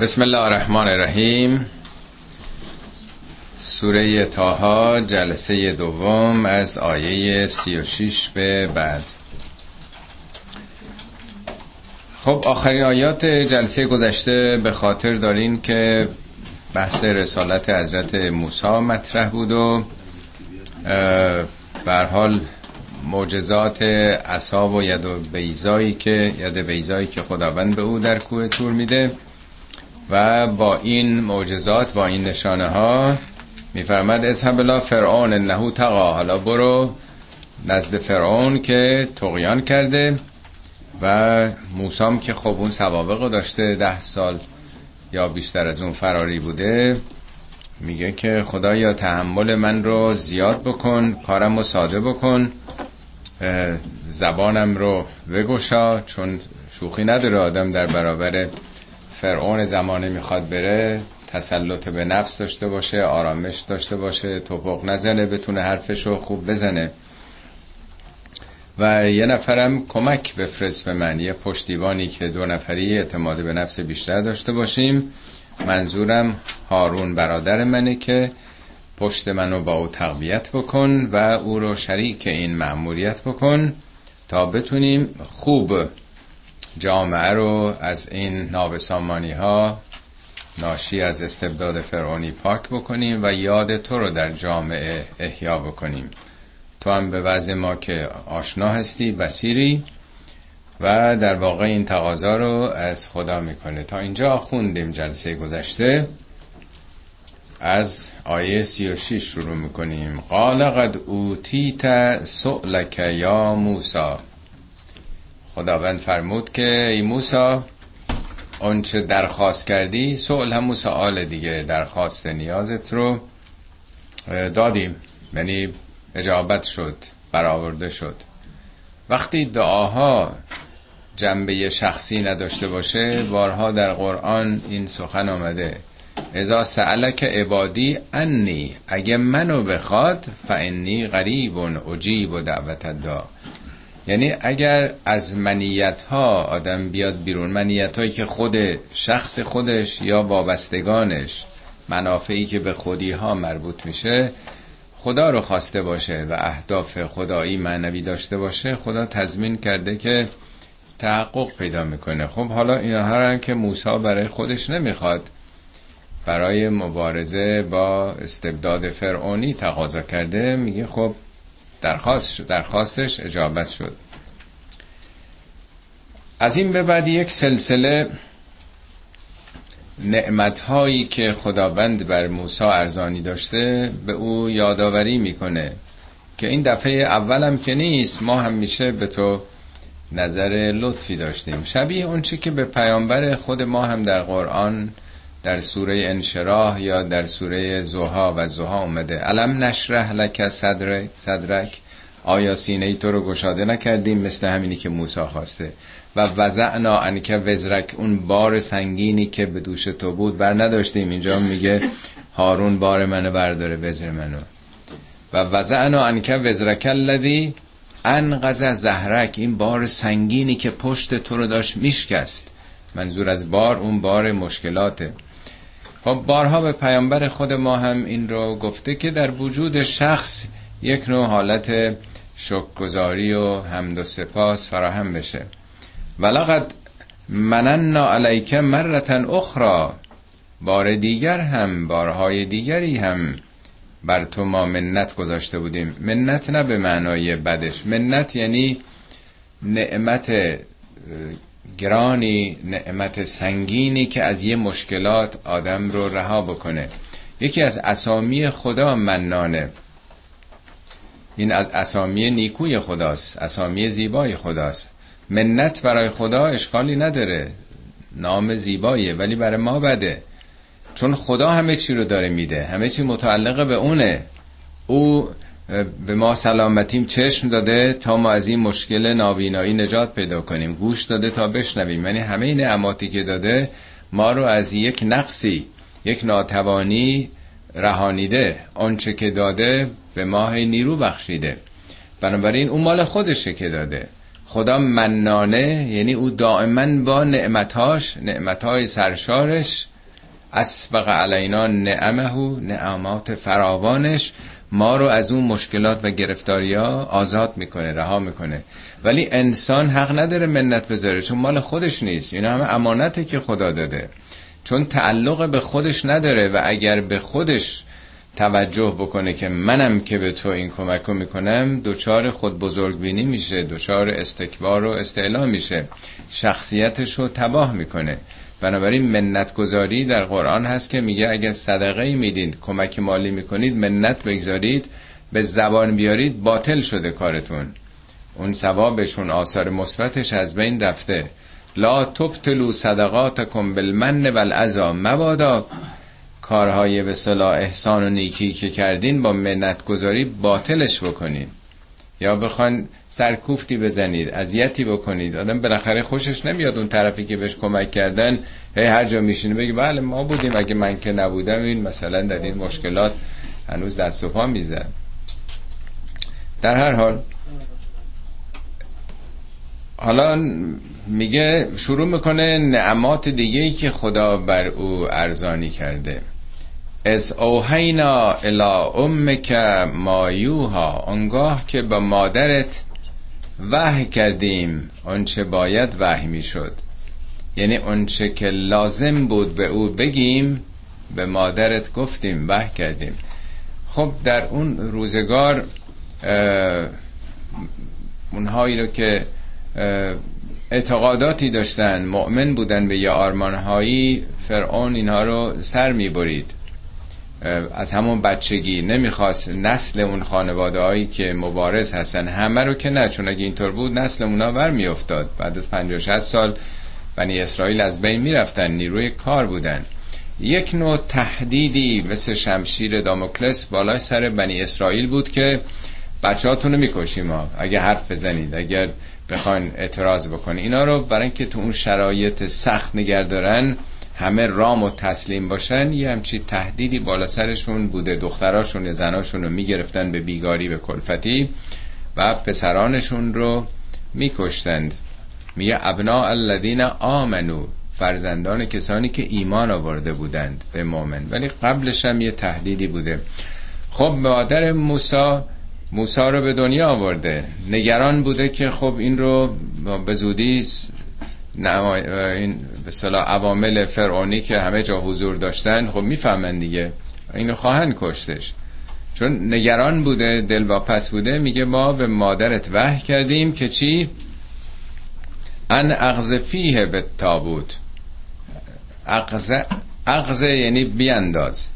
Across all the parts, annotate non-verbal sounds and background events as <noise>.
بسم الله الرحمن الرحیم. سوره تاها جلسه دوم از آیه 36 به بعد. خب آخرین آیات جلسه گذشته به خاطر دارین که بحث رسالت حضرت موسی مطرح بود و بر حال معجزات عصا و ید بیزایی که ید بیزایی که خداوند به او در کوه تور میده. و با این معجزات با این نشانه ها میفرمد اذهب الی فرعون انه تقا حالا برو نزد فرعون که تقیان کرده و موسام که خب اون سوابق داشته ده سال یا بیشتر از اون فراری بوده میگه که خدایا تحمل من رو زیاد بکن کارم رو ساده بکن زبانم رو بگشا چون شوخی نداره آدم در برابر فرعون زمانه می‌خواد بره تسلط به نفس داشته باشه آرامش داشته باشه توپق نزنه بتونه حرفش رو خوب بزنه. و یه نفرم کمک بفرست به من. یه پشتیبانی که دو نفری اعتماد به نفس بیشتر داشته باشیم. منظورم هارون برادر منه که پشت منو با او تقویت بکن و او رو شریک این مأموریت بکن تا بتونیم خوب جامعه رو از این نابسامانی ها ناشی از استبداد فرعونی پاک بکنیم و یاد تو رو در جامعه احیا بکنیم. تو هم به وضع ما که آشنا هستی بسیری و در واقع این تقاضا رو از خدا می‌کنه. تا اینجا خوندیم جلسه گذشته. از آیه 36 شروع می‌کنیم. قال قد اوتیت سؤلک یا موسی. خداوند فرمود که ای موسا آنچه درخواست کردی سؤل همون سوال دیگه درخواست نیازت رو دادیم. یعنی اجابت شد برآورده شد. وقتی دعاها جنبه شخصی نداشته باشه بارها در قرآن این سخن آمده. ازا سألک عبادی انی اگه منو بخواد فانی غریب اجیب و دعوت دا یعنی اگر از منیت ها آدم بیاد بیرون منیت هایی که خود شخص خودش یا وابستگانش منافعی که به خودی ها مربوط میشه خدا رو خواسته باشه و اهداف خدایی معنوی داشته باشه خدا تضمین کرده که تحقق پیدا می‌کنه. خب حالا اینا هم که موسی برای خودش نمی‌خواد برای مبارزه با استبداد فرعونی تقاضا کرده میگه خب درخواست درخواستش اجابت شد. از این به بعد یک سلسله نعمت هایی که خداوند بر موسی ارزانی داشته به او یادآوری می‌کنه که این دفعه اولم که نیست ما همیشه به تو نظر لطفی داشتیم. شبیه اون چی که به پیامبر خود ما هم در قرآن در سوره انشراح یا در سوره زوها و زوها اومده. علم نشرح لک صدرک؟ صدرک. آیا سینه تو رو گشاده نکردیم مثل همینی که موسی خواسته؟ و وزعنا انک وزرک. اون بار سنگینی که به دوش تو بود بر نداشتیم. اینجا میگه هارون بار منو برداره وزر منو. و وزعنا انک وزرک الذی انقذ زهرک. این بار سنگینی که پشت تو رو داشت میشکست. منظور از بار اون بار مشکلاته. خب بارها به پیامبر خود ما هم این رو گفته که در وجود شخص یک نوع حالت شکرگزاری و حمد و سپاس فراهم بشه. ولقد مننا علیک مرتن اخرى بار دیگر هم بارهای دیگری هم بر تو ما منت گذاشته بودیم. منت نه به معنای بدش. منت یعنی نعمت گرانی نعمت سنگینی که از یه مشکلات آدم رو رها بکنه. یکی از اسامی خدا منانه. این از اسامی نیکوی خداست اسامی زیبای خداست. منت برای خدا اشکالی نداره نام زیباییه ولی برای ما بده. چون خدا همه چی رو داره میده همه چی متعلق به اونه. او به ما سلامتیم چشم داده تا ما از این مشکل نابینایی نجات پیدا کنیم. گوش داده تا بشنویم. یعنی همه نعماتی که داده ما رو از یک نقصی یک ناتوانی رهانیده. آنچه که داده به ما نیرو بخشیده. بنابراین اون مال خودشه که داده. خدا منانه یعنی او دائما با نعمتاش نعمتهای سرشارش اسبق علینا نعمه نعمات فراوانش ما رو از اون مشکلات و گرفتاری ها آزاد می‌کنه رها می‌کنه. ولی انسان حق نداره منت بذاره چون مال خودش نیست. اینا همه امانته که خدا داده. چون تعلق به خودش نداره و اگر به خودش توجه بکنه که منم که به تو این کمک رو می‌کنم دوچار خود بزرگ بینی میشه دوچار استکبار و استعلا میشه. شخصیتش رو تباه می‌کنه. بنابراین منت گذاری در قرآن هست که میگه اگر صدقه می‌دید کمک مالی می‌کنید منت بگذارید به زبان بیارید باطل شده کارتون. اون ثوابشون آثار مثبتش از بین رفته. لا تبتلو صدقاتکم بالمن والعزا مبادا کارهای به صلاح احسان و نیکی که کردین با منت گذاری باطلش بکنید یا بخوان سرکوفتی بزنید اذیتی بکنید آدم بالاخره خوشش نمیاد اون طرفی که بهش کمک کردن هی هر جا میشینه بگی بله ما بودیم اگه من که نبودم این مثلا در این مشکلات هنوز دست و پا می‌زد در هر حال حالا میگه شروع می‌کنه نعمات دیگه ای که خدا بر او ارزانی کرده. از اوهینا الى امک مایوها آنگاه که با مادرت وحی کردیم آنچه باید وحی می‌شد. یعنی آنچه که لازم بود به او بگیم به مادرت گفتیم وحی کردیم. خب در اون روزگار اونهایی رو که اعتقاداتی داشتن مؤمن بودن به یه آرمانهایی فرعون اینها رو سر می‌برید. از همون بچگی نمی‌خواست نسل اون خانواده هایی که مبارز هستن همه رو که نه چون اگه اینطور بود نسل اونا ور میافتاد. بعد از 50 60 سال بنی اسرائیل از بین می‌رفتن نیروی کار بودن. یک نوع تهدیدی مثل شمشیر داموکلس بالای سر بنی اسرائیل بود که بچه هاتونو می‌کشیم ها اگه حرف بزنید اگر بخواین اعتراض بکنید. اینا رو برای اینکه تو اون شرایط سخت نگه دارن همه رام و تسلیم باشن یه همچی تهدیدی بالا سرشون بوده دختراشون یا زناشون رو می‌گرفتن به بیگاری به کلفتی و پسرانشون رو میکشتند. میگه ابنا الذین آمنو فرزندان کسانی که ایمان آورده بودند به مؤمن. ولی قبلش هم یه تهدیدی بوده. خب مادر موسا موسا رو به دنیا آورده. نگران بوده که خب این رو به زودی این به عوامل فرعونی که همه جا حضور داشتن خب می‌فهمن دیگه. اینو خواهند کشتش. چون نگران بوده دل واپس بوده میگه ما به مادرت وحی کردیم که چی؟ ان اغز فیه به تابوت اغز اغز یعنی بیانداز.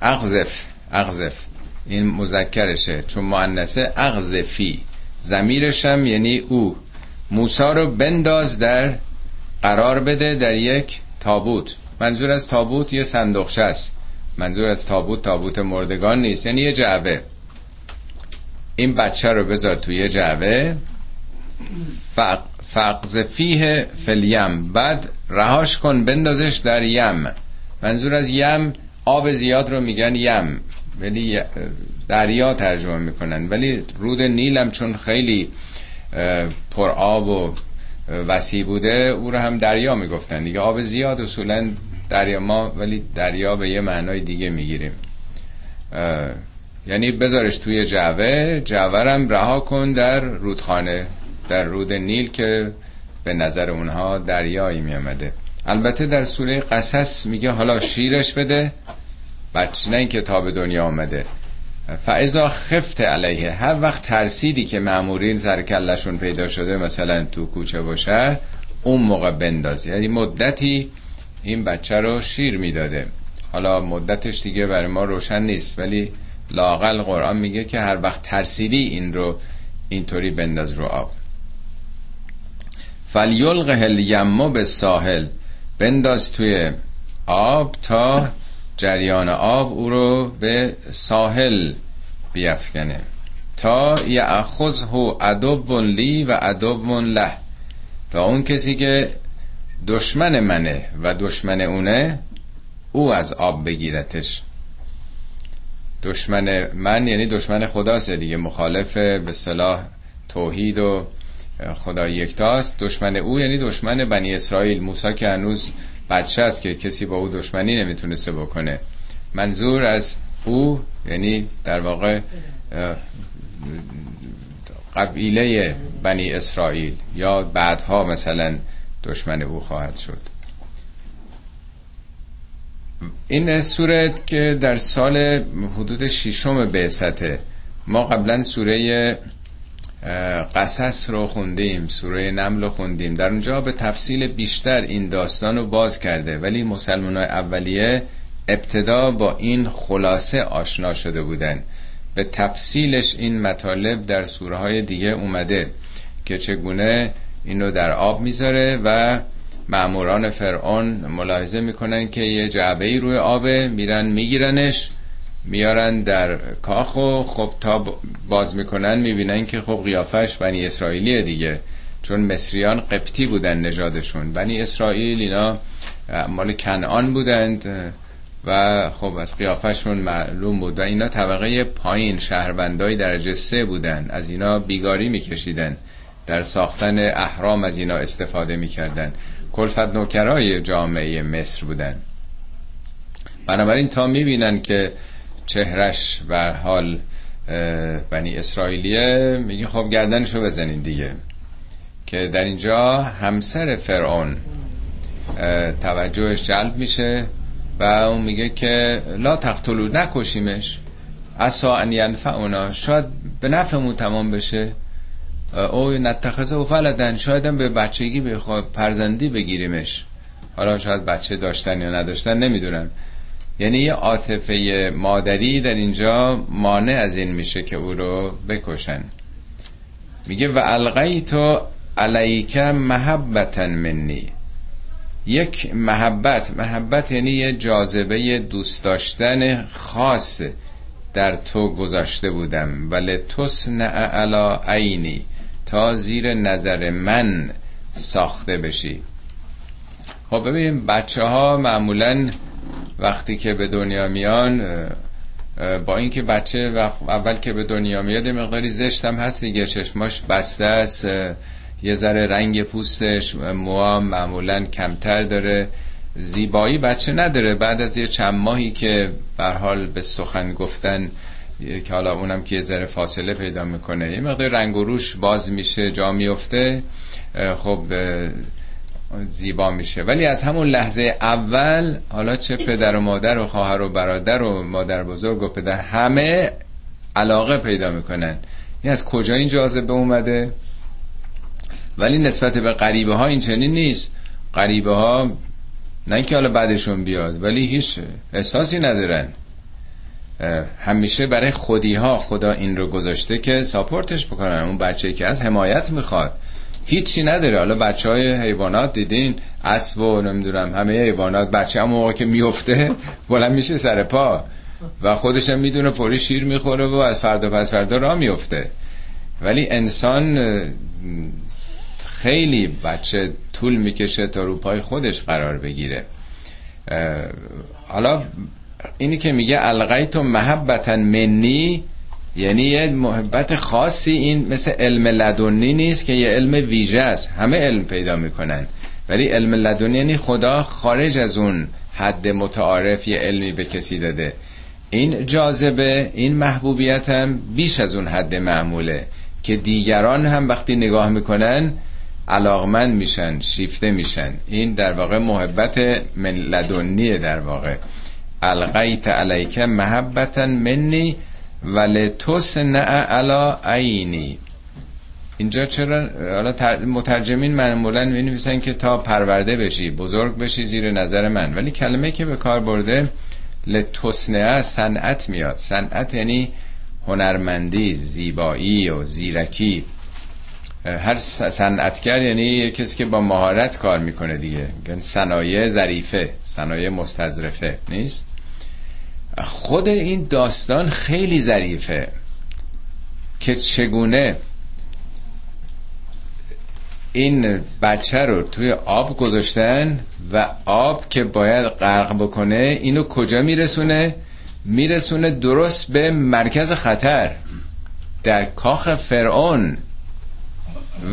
اغزف اغزف. این مذکرشه. چون مؤنثه اغزفی. زمیرش هم یعنی او. موسا رو بنداز در قرار بده در یک تابوت. منظور از تابوت یه صندوقشه است. منظور از تابوت تابوت مردگان نیست یعنی یه جعبه. این بچه رو بذار توی جعبه. فقز فیه فلیم بعد رهاش کن بندازش در یم. منظور از یم آب زیاد رو میگن یم. ولی دریا ترجمه می‌کنن. ولی رود نیلم چون خیلی پر آب و وسیع بوده او رو هم دریا می‌گفتن. دیگه آب زیاد اصولا دریا ما ولی دریا به یه معنای دیگه می‌گیریم. یعنی بذارش توی جعبه جعبه رها کن در رودخانه در رود نیل که به نظر اونها دریایی میامده البته در سوره قصص میگه حالا شیرش بده بچه نه این کتاب دنیا آمده. فعضا خفت علیه هر وقت ترسیدی که معمورین سر کلشون پیدا شده مثلا تو کوچه باشه اون موقع بنداز یعنی مدتی این بچه رو شیر می‌داده. حالا مدتش دیگه برای ما روشن نیست ولی لاقل قرآن میگه که هر وقت ترسیدی این رو اینطوری بنداز رو آب. فلیلقه الیمو به ساحل بنداز توی آب تا جریان آب او رو به ساحل بیافکنه تا یعخذه ادب لی و ادب له. تا اون کسی که دشمن منه و دشمن اونه او از آب بگیرتش. دشمن من یعنی دشمن خداست دیگه مخالف به صلاح توحید و خدا یکتاست. دشمن او یعنی دشمن بنی اسرائیل. موسی که هنوز بچه است که کسی با او دشمنی نمی‌تونسته بکنه. منظور از او یعنی در واقع قبیله بنی اسرائیل یا بعدها مثلا دشمن او خواهد شد. این صورت که در سال حدود ششم بعثته ما قبلا سوره قصص رو خوندیم سوره نمل رو خوندیم. در اونجا به تفصیل بیشتر این داستان رو باز کرده. ولی مسلمان اولیه ابتدا با این خلاصه آشنا شده بودن. به تفصیلش این مطالب در سوره های دیگه اومده که چگونه اینو در آب می‌ذاره و معموران فرعون ملاحظه می‌کنن که یه جعبه ای روی آبه میرن میگیرنش میارن در کاخ و خب تا باز می‌کنن می‌بینن که خب قیافش بنی اسرائیلی دیگه. چون مصریان قبطی بودن نژادشون. بنی اسرائیل اینا مال کنعان بودند و خب از قیافشون معلوم بود. و اینا طبقه پایین شهروندای درجه سه بودن. از اینا بیگاری میکشیدن. در ساختن احرام از اینا استفاده می‌کردن. کلفت نوکرای جامعه مصر بودن. بنابراین تا می‌بینن که چهرش و حال بنی اسرائیلیه. میگه خب گردنشو بزنین دیگه. که در اینجا همسر فرعون توجهش جلب میشه و اون میگه که لا تقتلو نکشیمش. اسا ان ینفعونا. شاید به نفعمون تمام بشه. او نتخذه و فلدن شاید به بچگی بخواد پرزندی بگیریمش. حالا شاید بچه داشتن یا نداشتن نمی‌دونم. یعنی یه عاطفه مادری در اینجا مانع از این میشه که او رو بکشن. میگه و القیتو علیک محبتا منی. یک محبت محبت یعنی یه جاذبه دوست داشتن خاص در تو گذاشته بودم. ولی تصنع علا عینی. تا زیر نظر من ساخته بشی. خب ببینیم بچه ها معمولا وقتی که به دنیا میان با اینکه بچه اول که به دنیا میاد مقداری زشت هم هست دیگه چشماش بسته است یه ذره رنگ پوستش موها معمولا کمتر داره زیبایی بچه نداره. بعد از یه چند ماهی که بر حال به سخن گفتن که حالا اونم که یه ذره فاصله پیدا می‌کنه یه مقدار رنگ و روش باز میشه جا میفته خب زیبا میشه. ولی از همون لحظه اول حالا چه پدر و مادر و خواهر و برادر و مادر بزرگ و پدر همه علاقه پیدا می‌کنن. این از کجا این جاذبه اومده؟ ولی نسبت به غریبه ها این چنین نیست. غریبه ها نه که حالا بعدشون بیاد ولی هیچ احساسی ندارن. همیشه برای خودی ها خدا این رو گذاشته که ساپورتش بکنن. اون بچه که از حمایت می‌خواد. هیچی نداره. حالا بچه های حیوانات دیدین؟ اسب و نمی‌دونم همه حیوانات. بچه هم موقع که میفته بلند میشه سر پا. و خودش هم می‌دونه پوری شیر می‌خوره و از فردا پس فردا را میفته ولی انسان خیلی بچه طول می‌کشه تا رو پای خودش قرار بگیره. حالا اینی که میگه القیت محبتا منی یعنی یه محبت خاصی این مثل علم لدنی نیست که یه علم ویژه است. همه علم پیدا می‌کنن. ولی علم لدنی یعنی خدا خارج از اون حد متعارف یه علمی به کسی داده. این جاذبه این محبوبیت هم بیش از اون حد معموله که دیگران هم وقتی نگاه می‌کنن علاقمند میشن شیفته میشن. این در واقع محبت من لدنیه در واقع. القیت علیک محبتا منی ولی تصنع علا عینی اینجا چرا حالا مترجمین معمولا می نویسن که تا پرورده بشی بزرگ بشی زیر نظر من. ولی کلمه که به کار برده لتصنع صنعت میاد. صنعت یعنی هنرمندی زیبایی و زیرکی. هر صنعتگر یعنی کسی که با مهارت کار می‌کنه دیگه. صنایع ظریفه صنایع مستظرفه. نیست؟ خود این داستان خیلی ظریفه که چگونه این بچه رو توی آب گذاشتن و آب که باید غرق بکنه اینو کجا میرسونه؟ میرسونه درست به مرکز خطر در کاخ فرعون.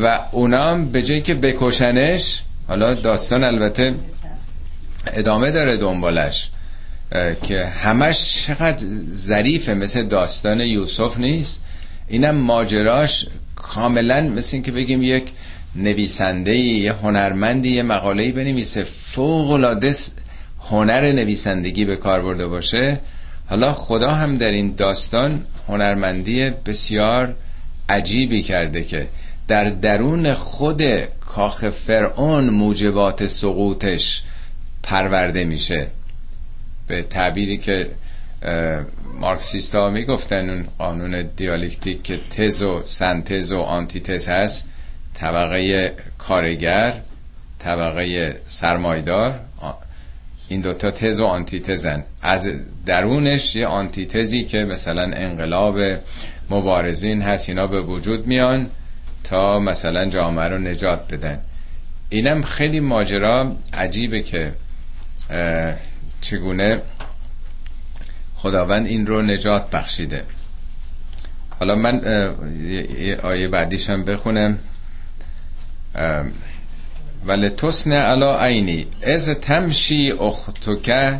و اونا به جایی که بکشنش حالا داستان البته ادامه داره دنبالش. که همش چقدر ظریفه مثل داستان یوسف نیست. اینم ماجراش کاملا مثل این که بگیم یک نویسنده یه هنرمندی یه مقاله‌ای بنویسه. فوق العاده هنر نویسندگی به کار برده باشه. حالا خدا هم در این داستان هنرمندی بسیار عجیبی کرده که در درون خود کاخ فرعون موجبات سقوطش پرورده میشه. به تعبیری که مارکسیست ها می‌گفتن اون قانون دیالکتیک که تز و سنتز و آنتیتز هست طبقه کارگر طبقه سرمایدار این دوتا تز و آنتیتزن. از درونش یه آنتیتزی که مثلا انقلاب مبارزین هست اینا به وجود میان تا مثلا جامعه رو نجات بدن. اینم خیلی ماجرا عجیبه که چگونه خداوند این رو نجات بخشیده. حالا من آیه بعدیشم بخونم. ولی تسن علا عینی از تمشی اختک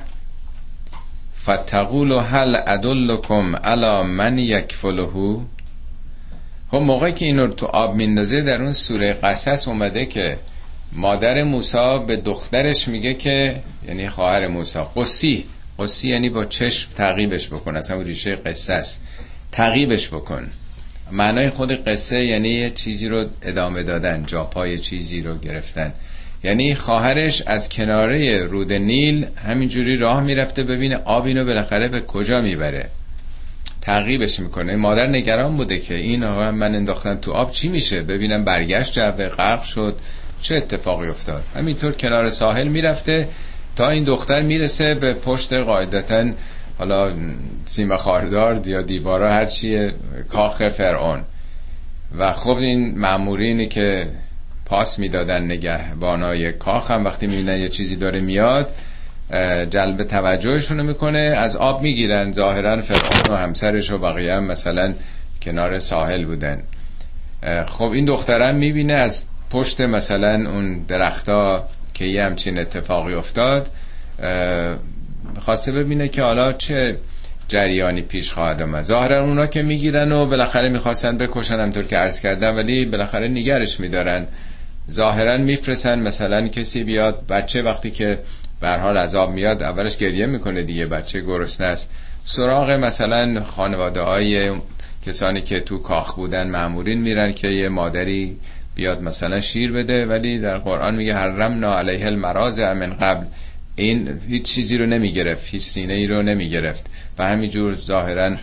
فتقول هل ادلکم علا من یکفلهو خب موقعی که اینو تو آب میندازه در اون سوره قصص اومده که مادر موسی به دخترش میگه که یعنی خواهر موسی قصی. قصی یعنی با چشم تعقیبش بکن. از ریشه قصه است. تعقیبش بکن. معنای خود قصه یعنی چیزی رو ادامه دادن جاپای چیزی رو گرفتن. یعنی خواهرش از کناره رود نیل همینجوری راه می‌رفته ببینه آب اینو بالاخره به کجا می‌بره. تعقیبش می‌کنه. مادر نگران بوده که این آقا من انداختم تو آب چی میشه؟ ببینم برگشت جوه غرق شد. چه اتفاقی افتاد؟ همینطور کنار ساحل می‌رفته تا این دختر می‌رسه به پشت قاعدتا حالا سیما خاردار یا دیوارا هرچیه کاخ فرعون. و خب این معمورینی که پاس می‌دادن نگه بانای کاخ هم وقتی می‌بینن یه چیزی داره میاد جلب توجهشون می‌کنه از آب می‌گیرن. ظاهرا فرعون و همسرش و بقیه هم مثلا کنار ساحل بودن. خب این دخترم می‌بینه از پشت مثلا اون درختا که یه همچین اتفاقی افتاد خواسته ببینه که حالا چه جریانی پیش خواهد آمد. ظاهرا اونا که می‌گیرن و بالاخره می‌خواستن بکشن همطور که عرض کردم ولی بالاخره نگرش میدارن. ظاهرا میفرسن مثلا کسی بیاد بچه وقتی که به حال عذاب میاد اولش گریه می‌کنه دیگه بچه گرسنه است. سراغ مثلا خانواده های کسانی که تو کاخ بودن معمورین میرن که یه مادری بیاد مثلا شیر بده ولی در قرآن میگه حرمنا علیه المراز من قبل. این هیچ چیزی رو نمی‌گرفت هیچ سینه ای رو نمی‌گرفت. و همینجور ظاهرا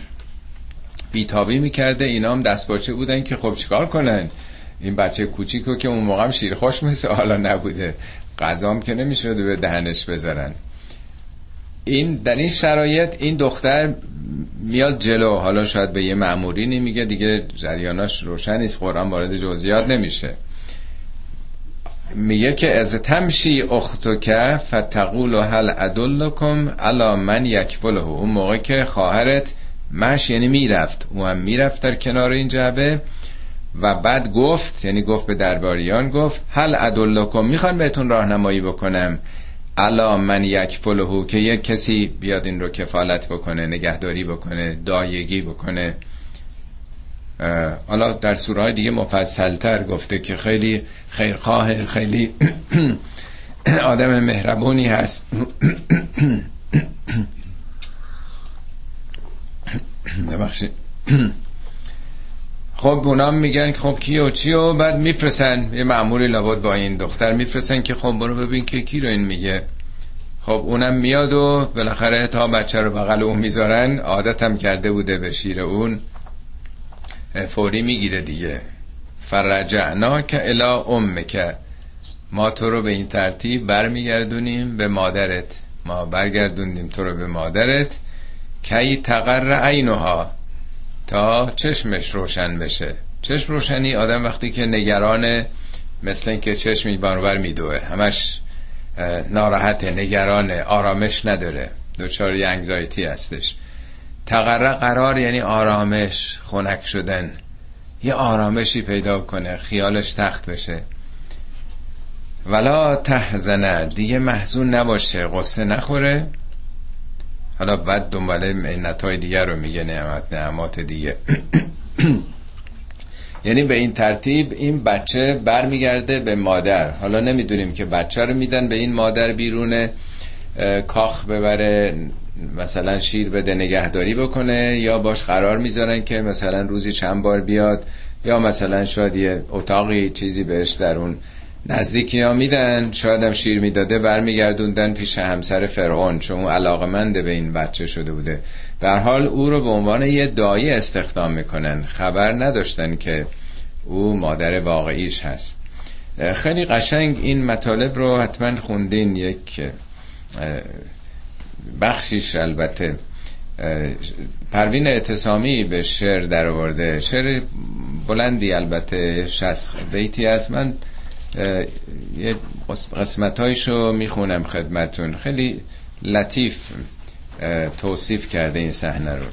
بیتابی می‌کرده. اینا هم دستباچه بودن که خب چیکار کنن؟ این بچه کوچیکو که اون موقع هم شیر خوش مثل حالا نبوده. غذام که نمیشه به دهنش بذارن. این در این شرایط این دختر میاد جلو. حالا شاید به یه معموری میگه دیگه جریاناش روشن نیست قرآن وارد جزئیات نمیشه. میگه که از تمشی اختک فتقول هل ادلکم علا من یکفله. اون موقع که خواهرت مش یعنی می‌رفت. او هم می‌رفت در کنار این جعبه و بعد گفت یعنی گفت به درباریان گفت هل ادلکم می‌خوان بهتون راهنمایی بکنم. الا من یک فلهو که یک کسی بیاد این رو کفالت بکنه نگهداری بکنه دایگی بکنه. حالا در سوره دیگه مفصلتر گفته که خیلی خیرخواه خیلی <clears throat> آدم مهربونی هست. <clears throat> ببخشید. <clears throat> خب اونا میگن خب کی و بعد میفرسن یه معمولی لابد با این دختر میفرسن که خب برو ببین که کی رو این میگه. خب اونم میاد و بالاخره تا بچه رو بغل اون می‌ذارن عادت هم کرده بوده به شیر اون. فوری می‌گیره دیگه. فرجعنا که الا ام که ما تو رو به این ترتیب برمیگردونیم به مادرت. ما برگردوندیم تو رو به مادرت. کی تقر عینها. تا چشمش روشن بشه. چشم روشنی آدم وقتی که نگران مثل اینکه چشمی بانور میدوه. همش ناراحت نگران آرامش نداره. دوچار یه انگزایتی هستش. تقره قرار یعنی آرامش خنک شدن. یه آرامشی پیدا کنه خیالش تخت بشه. ولا تحزنه. دیگه محزون نباشه قصه نخوره. حالا بعد دنباله منتهای دیگر رو میگه نعمت نعمات دیگه. <clears throat> یعنی به این ترتیب این بچه برمیگرده به مادر. حالا نمی‌دونیم که بچه رو میدن به این مادر بیرون کاخ ببره مثلا شیر بده نگهداری بکنه یا باش قرار می‌ذارن که مثلا روزی چند بار بیاد یا مثلا شاید یه اتاقی چیزی بهش در اون نزدیکی ها میدن شاید هم شیر می‌داده برمیگردوندن پیش همسر فرعون چون اون علاقمند به این بچه شده بوده. به حال او رو به عنوان یه دایی استخدام می‌کنن. خبر نداشتن که او مادر واقعیش هست. خیلی قشنگ این مطالب رو حتما خوندین. یک بخشیش البته پروین اعتصامی به شعر در آورده شعر بلندی البته شست بیتی از من یه قسمت هایشو می‌خونم خدمتون. خیلی لطیف توصیف کرده این صحنه رو.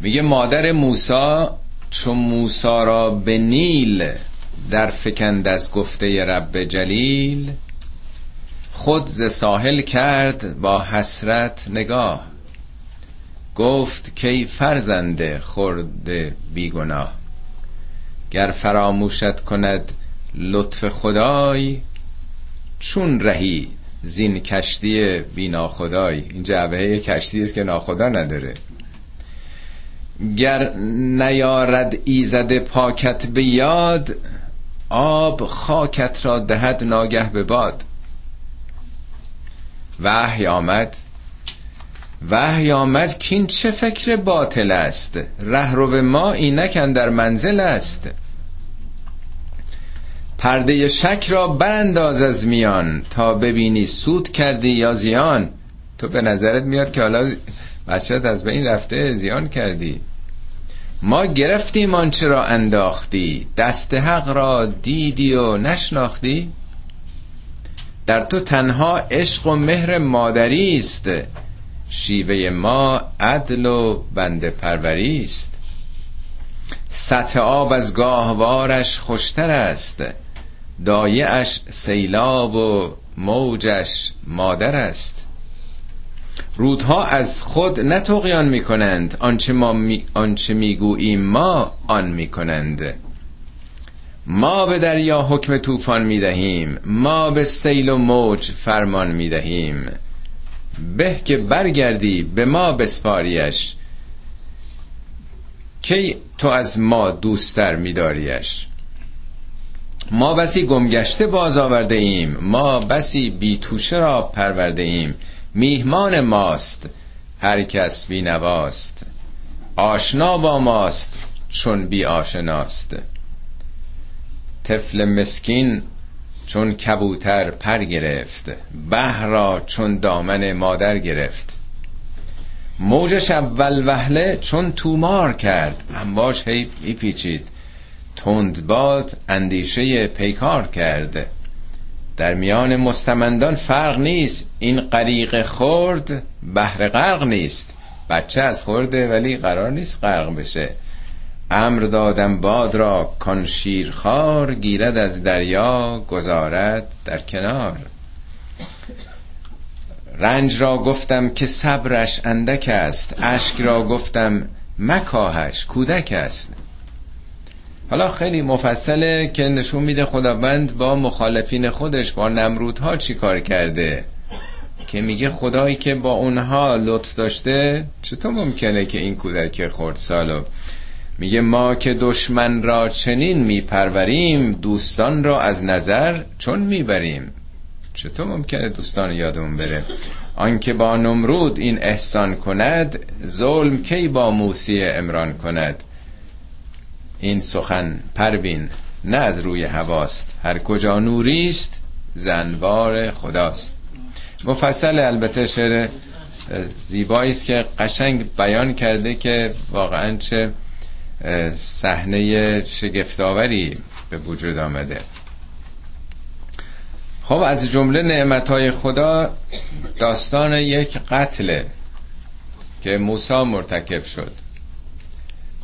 میگه مادر موسا چون موسا را به نیل در فکند از گفته رب جلیل خود ز ساحل کرد با حسرت نگاه. گفت کی فرزنده خورده بیگناه؟ گر فراموشت کند لطف خدای چون رهی زین کشتی بی ناخدای این جعبه کشتی است که ناخدا نداره. گر نیارد ایزد پاکت به یاد آب خاکت را دهد ناگه به باد. وحی آمد. وحی آمد کین چه فکر باطل است؟ ره رو ما اینک در منزل است. پرده شک را برانداز از میان. تا ببینی سود کردی یا زیان. تو به نظرت میاد که حالا بچت از بین رفته زیان کردی. ما گرفتیم آنچه را انداختی. دست حق را دیدی و نشناختی. در تو تنها عشق و مهر مادری است. شیوه ما عدل و بنده پروری است. سطح آب از گاهوارش خوشتر است. دایعش سیلاب و موجش مادر است. رودها از خود نتقیان می کنند آنچه, ما می آنچه می‌گوییم ما آن می کنند ما به دریا حکم طوفان می دهیم ما به سیل و موج فرمان می دهیم به که برگردی به ما بسپاریش. کی تو از ما دوستر میداریش؟ ما بسی گمگشته باز آورده ایم. ما بسی بی توشه را پرورده ایم. میهمان ماست. هر کس بی نواست. آشنا با ماست چون بی آشناست. طفل مسکین چون کبوتر پر گرفت. بهرا چون دامن مادر گرفت. موجش اول وهله چون تومار کرد. امواج هی میپیچید تندباد اندیشه پیکار کرد در میان مستمندان فرق نیست. این غریق خورد بهر غرق نیست. بچه از خورده ولی قرار نیست غرق بشه. امر دادم باد را کان شیرخوار گیرد از دریا گذارد در کنار. رنج را گفتم که صبرش اندک است. اشک را گفتم مکاهش کودک است. حالا خیلی مفصله که نشون میده خداوند با مخالفین خودش با نمرودها چی کار کرده؟ که میگه خدایی که با اونها لطف داشته چطور ممکنه که این کودک خورد سالو؟ میگه ما که دشمن را چنین میپروریم دوستان را از نظر چون می‌بریم. چطور ممکنه دوستان یادمون بره؟ آنکه با نمرود این احسان کند ظلم کی با موسی امران کند؟ این سخن پروین نه از روی هواست. هر کجا نوریست زنوار خداست. مفصل البته شعر زیبایی است که قشنگ بیان کرده که واقعا چه صحنه شگفتآوری به وجود آمده. خب از جمله نعمتهای خدا داستان یک قتل که موسی مرتکب شد.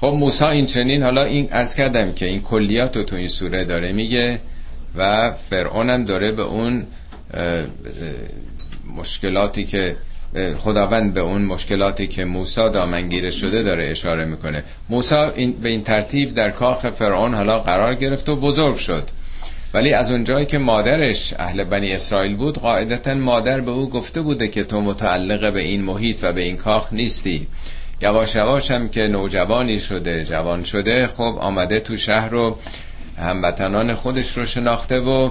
خب موسی این چنین حالا این ارز کردم که این کلیات رو تو این سوره داره میگه و فرعون هم داره به اون مشکلاتی که خداوند به اون مشکلاتی که موسی دامنگیره شده داره اشاره می‌کنه. موسی این به این ترتیب در کاخ فرعون حالا قرار گرفت و بزرگ شد. ولی از اونجایی که مادرش اهل بنی اسرائیل بود قاعدتا مادر به او گفته بوده که تو متعلق به این محیط و به این کاخ نیستی. یواش یواش هم که نوجوانی شده جوان شده خب آمده تو شهر رو هموطنان خودش رو شناخته و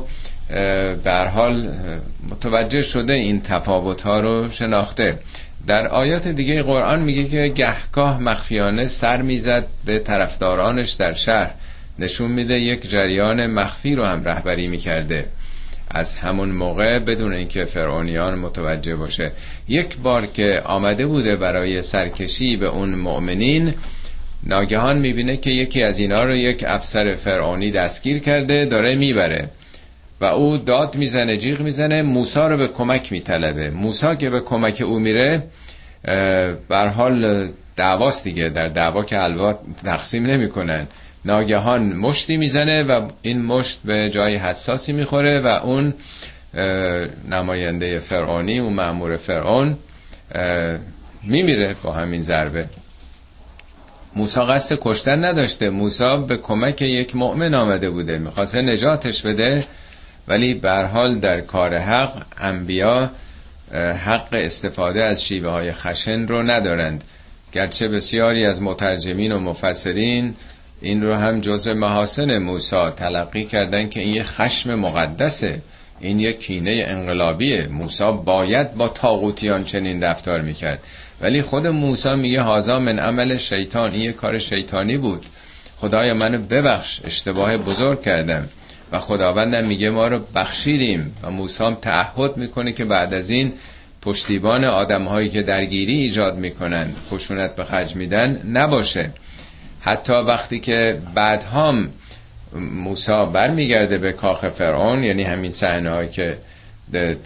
به حال متوجه شده این تفاوت ها رو شناخته. در آیات دیگه قرآن میگه که گهگاه مخفیانه سر می‌زد به طرفدارانش در شهر. نشون میده یک جریان مخفی رو هم رهبری می‌کرده. از همون موقع بدون اینکه فرعونیان متوجه باشه. یک بار که آمده بوده برای سرکشی به اون مؤمنین ناگهان می‌بینه که یکی از اینا رو یک افسر فرعونی دستگیر کرده داره می‌بره. و او داد می‌زنه جیغ می‌زنه موسا رو به کمک میطلبه. موسا که به کمک او میره بر حال دعواست دیگه. در دعوا که الوا تقسیم نمی‌کنن. ناگهان مشتی می‌زنه و این مشت به جای حساسی می‌خوره و اون نماینده فرعونی و معمور فرعون میمیره با همین ضربه. موسا قصد کشتن نداشته. موسا به کمک یک مؤمن آمده بوده. می‌خواسته نجاتش بده ولی بر حال در کار حق انبیا حق استفاده از شیوه های خشن رو ندارند. گرچه بسیاری از مترجمین و مفسرین این رو هم جزء محاسن موسی تلقی کردن که این یه خشم مقدسه. این یه کینه انقلابیه. موسی باید با تاغوتیان چنین رفتار می‌کرد. ولی خود موسی میگه هازا من عمل شیطان. این یه کار شیطانی بود. خدایا منو ببخش اشتباه بزرگ کردم. و خداوندم میگه ما رو بخشیدیم. و موسی هم تعهد می‌کنه که بعد از این پشتیبان آدم هایی که درگیری ایجاد می‌کنن خشونت به خرج میدن نباشه. حتی وقتی که بعد هم موسی برمیگرده به کاخ فرعون یعنی همین صحنه که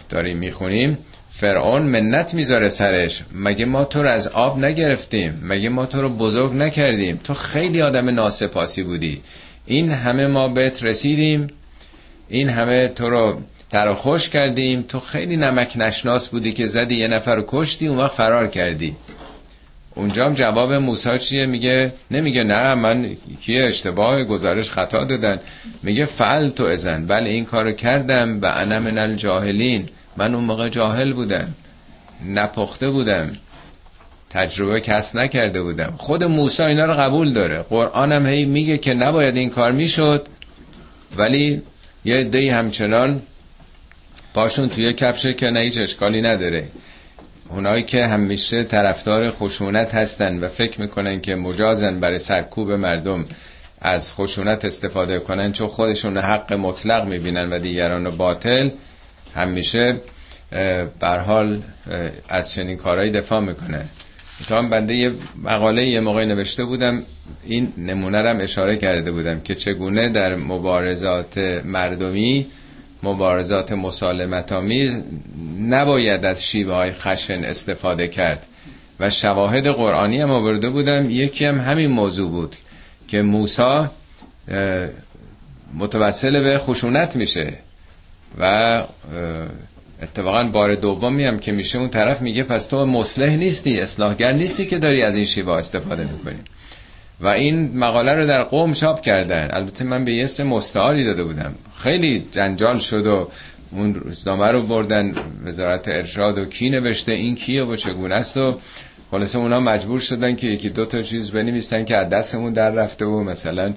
داریم می‌خونیم فرعون منت می‌ذاره سرش. مگه ما تو رو از آب نگرفتیم؟ مگه ما تو رو بزرگ نکردیم؟ تو خیلی آدم ناسپاسی بودی. این همه ما بهت رسیدیم. این همه تو رو تر خوش کردیم. تو خیلی نمک نشناس بودی که زدی یه نفر رو کشتی اون وقت فرار کردی. اونجا هم جواب موسی چیه؟ میگه نمیگه نه من کیه اشتباه گزارش خطا دادن. میگه فعل تو ازن بله این کارو کردم. و انا من الجاهلین. من اون موقع جاهل بودم. نپخته بودم. تجربه کسب نکرده بودم. خود موسی اینا رو قبول داره. قرآن هم هی میگه که نباید این کار می‌شد. ولی یه دی همچنان پاشون توی کفشه که نه هیچ اشکالی نداره. اونایی که همیشه طرفدار خشونت هستن و فکر می‌کنن که مجازن برای سرکوب مردم از خشونت استفاده کنن چون خودشون حق مطلق می‌بینن و دیگران باطل همیشه بر حال از چنین کارهایی دفاع می‌کنن. تا هم بنده یه مقاله یه موقع نوشته بودم این نمونه رم اشاره کرده بودم که چگونه در مبارزات مردمی مبارزات مسالمت آمیز نباید از شیوه های خشن استفاده کرد. و شواهد قرآنی هم آورده بودم. یکی هم همین موضوع بود که موسا متوسل به خشونت میشه و اتفاقا بار دومی هم که میشه اون طرف میگه پس تو مصلح نیستی اصلاحگر نیستی که داری از این شیوه استفاده می‌کنی. و این مقاله رو در قوم چاپ کردن. البته من به اسم مستعاری داده بودم. خیلی جنجال شد و اون روزنامه رو بردن وزارت ارشاد و کی نوشته این کیه و چگونه است و خلاصه اونا مجبور شدن که یکی دو تا چیز بنویسن که از دستمون در رفته و مثلا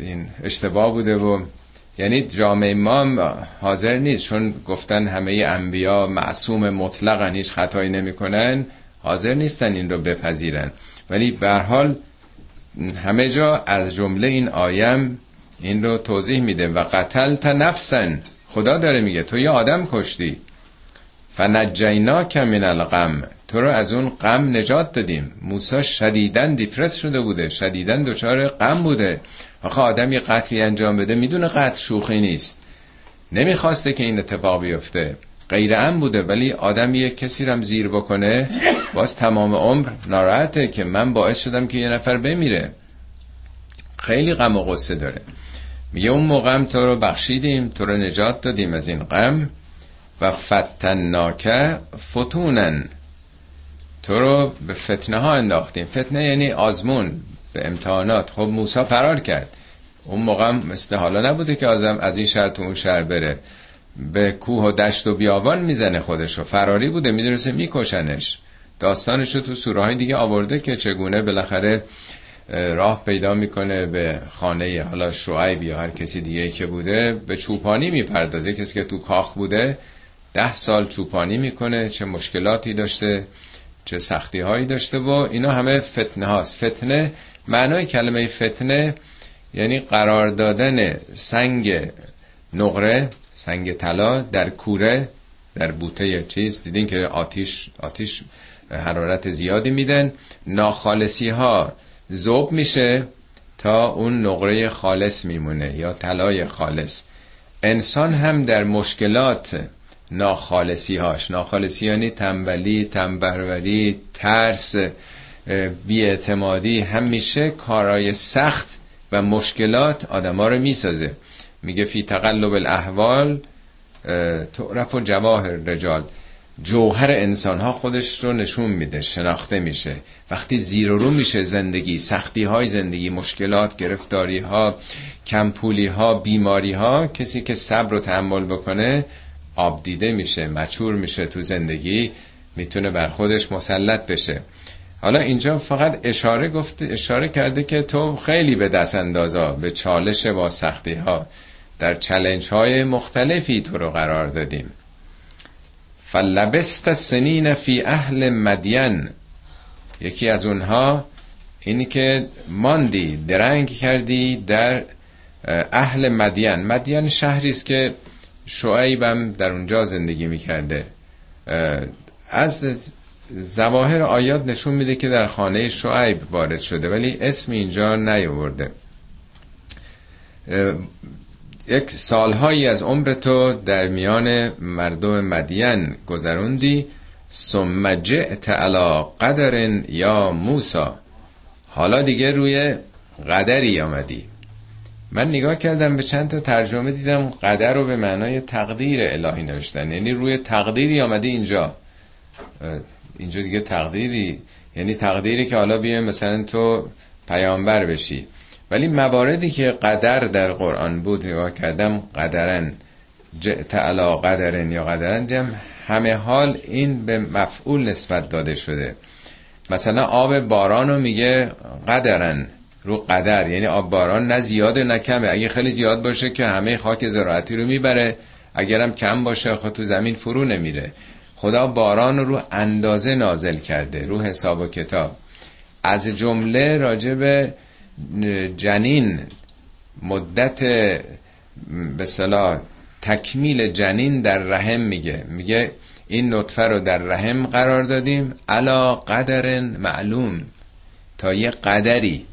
این اشتباه بوده و یعنی جامعه ما حاضر نیست. چون گفتن همه انبیا معصوم مطلقا هیچ خطایی نمی‌کنن. حاضر نیستن این رو بپذیرن. ولی به حال همه جا از جمله این آیم این رو توضیح میده و قتلت نفسن خدا داره میگه تو یه آدم کشتی. فنجینا من الغم. تو رو از اون غم نجات دادیم. موسی شدیدن دیپرس شده بوده شدیدن دچار غم بوده. آخه آدم یه قتلی انجام بده می‌دونه قتل شوخی نیست. نمی‌خواسته که این اتفاق بیفته. غیر ام بوده ولی آدم یک کسی رم زیر بکنه باز تمام عمر ناراحته که من باعث شدم که یه نفر بمیره. خیلی غم و غصه داره. میگه اون موقع تو رو بخشیدیم تو رو نجات دادیم از این غم و فتنناکه فتونن. تو رو به فتنه ها انداختیم. فتنه یعنی آزمون به امتحانات. خب موسی فرار کرد. اون موقع مثل حالا نبوده که آزم از این شهر تو اون شهر بره. به کوه و دشت و بیابان می‌زنه خودش رو فراری بوده می‌دونسته میکشنش. داستانش رو تو سوره های دیگه آورده که چگونه بالاخره راه پیدا می‌کنه به خانه حالا شعیب یا هر کسی دیگه که بوده به چوپانی می‌پردازه. کسی که تو کاخ بوده ده سال چوپانی می‌کنه چه مشکلاتی داشته چه سختی هایی داشته و اینا همه فتنه هاست. فتنه معنای کلمه فتنه یعنی قرار دادن سنگ نقره سنگ طلا در کوره در بوته چیز. دیدین که آتیش آتیش حرارت زیادی میدن. ناخالصی ها زوب میشه تا اون نقره خالص میمونه یا طلای خالص. انسان هم در مشکلات ناخالصی هاش ناخالصی یعنی تنبلی تنبروری ترس بیاعتمادی همیشه کارای سخت و مشکلات آدما رو می‌سازه. میگه فی تقلب الاحوال تعرف و جواهر رجال. جوهر انسان ها خودش رو نشون میده شناخته میشه. وقتی زیر و رو میشه زندگی سختی های زندگی مشکلات گرفتاری ها کمپولی ها بیماری ها کسی که صبر و تحمل بکنه آب دیده میشه مچور میشه تو زندگی می‌تونه بر خودش مسلط بشه. حالا اینجا فقط اشاره گفته اشاره کرده که تو خیلی به دست اندازا به چالش با سختی ها در چلنج های مختلفی تو رو قرار دادیم. فلبست سنین فی اهل مدین یکی از اونها اینی که ماندی درنگ کردی در اهل مدین. مدین شهری است که شعیبم در اونجا زندگی می‌کرده. از زواهر آیات نشون میده که در خانه شعیب وارد شده ولی اسم اینجا نیاورده. یک سالهایی از عمر تو در میان مردم مدین گذروندی. ثم جئت علی قدر یا موسا حالا دیگه روی قدری آمدی. من نگاه کردم به چند تا ترجمه دیدم قدر رو به معنای تقدیر الهی نوشتن. یعنی روی تقدیری آمدی اینجا. اینجا دیگه تقدیری. یعنی تقدیری که حالا بیه مثلا تو پیامبر بشی. ولی مواردی که قدر در قرآن بود نگاه کردم قدرن جئت علا قدرن یا قدرن دیدم همه حال این به مفعول نسبت داده شده. مثلا آب باران رو میگه قدرن رو قدر. یعنی آب باران نه زیاده نه کمه. اگه خیلی زیاد باشه که همه خاک زراعتی رو می‌بره. اگرم کم باشه خود تو زمین فرو نمیره. خدا باران رو اندازه نازل کرده رو حساب و کتاب. از جمله راجب جنین مدت به صلاح تکمیل جنین در رحم میگه. میگه این نطفه رو در رحم قرار دادیم علا قدر معلوم. تا یه قدری.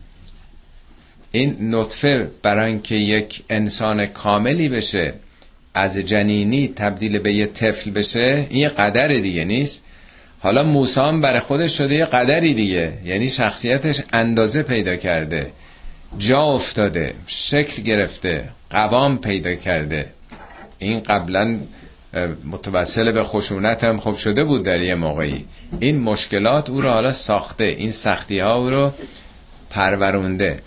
این نطفه برای اینکه یک انسان کاملی بشه از جنینی تبدیل به یه طفل بشه این یه قدر دیگه نیست. حالا موسی هم برای خودش شده یه قدری دیگه. یعنی شخصیتش اندازه پیدا کرده. جا افتاده شکل گرفته قوام پیدا کرده. این قبلا متوسل به خشونت هم خوب شده بود در یه موقعی. این مشکلات او رو حالا ساخته این سختی ها او رو پرورونده.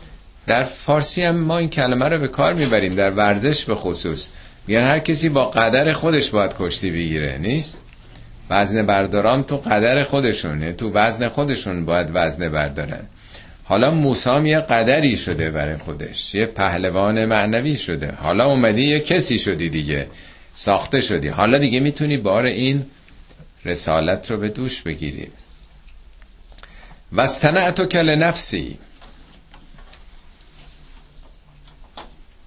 در فارسی هم ما این کلمه رو به کار می‌بریم در ورزش به خصوص. میگن هر کسی با قدر خودش باید کشتی بگیره نیست؟ وزن بردارام تو قدر خودشونه تو وزن خودشون باید وزن بردارن. حالا موسام یه قدری شده برای خودش یه پهلوان معنوی شده. حالا اومدی یه کسی شدی دیگه ساخته شدی. حالا دیگه می‌تونی بار این رسالت رو به دوش بگیری. وستنعتو کل نفسی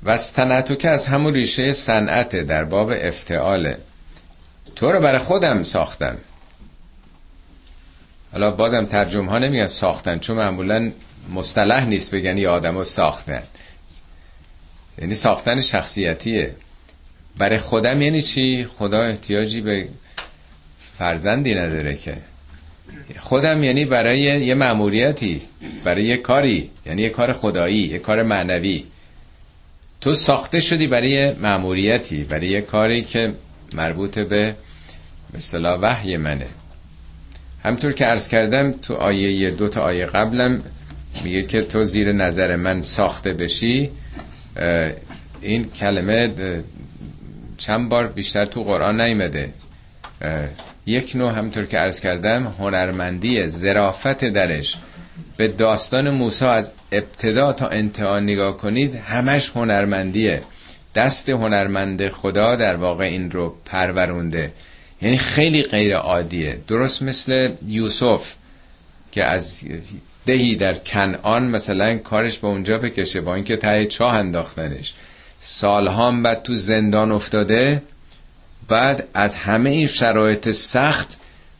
وستنعتو که از همون ریشه صنعت در باب افتعاله. تو رو برای خودم ساختم حالا بازم ترجمه ها نمیگن ساختن چون معمولا مصطلح نیست بگن یه آدم رو ساختن. یعنی ساختن شخصیتیه. برای خودم یعنی چی؟ خدا احتیاجی به فرزندی نداره که. خودم یعنی برای یه مأموریتی برای یه کاری یعنی یه کار خدایی یه کار معنوی. تو ساخته شدی برای یه مأموریتی برای یه کاری که مربوط به مثلا وحی منه. همطور که عرض کردم تو آیه دو تا آیه قبلم میگه که تو زیر نظر من ساخته بشی این کلمه چند بار بیشتر تو قرآن نیمده. یک نوع همطور که عرض کردم هنرمندی زرافت درش. به داستان موسی از ابتدا تا انتها نگاه کنید همش هنرمندیه. دست هنرمند خدا در واقع این رو پرورونده. یعنی خیلی غیر عادیه. درست مثل یوسف که از دهی در کنعان مثلا کارش به اونجا بکشه با اینکه ته چاه انداختنش. سالها بعد تو زندان افتاده بعد از همه این شرایط سخت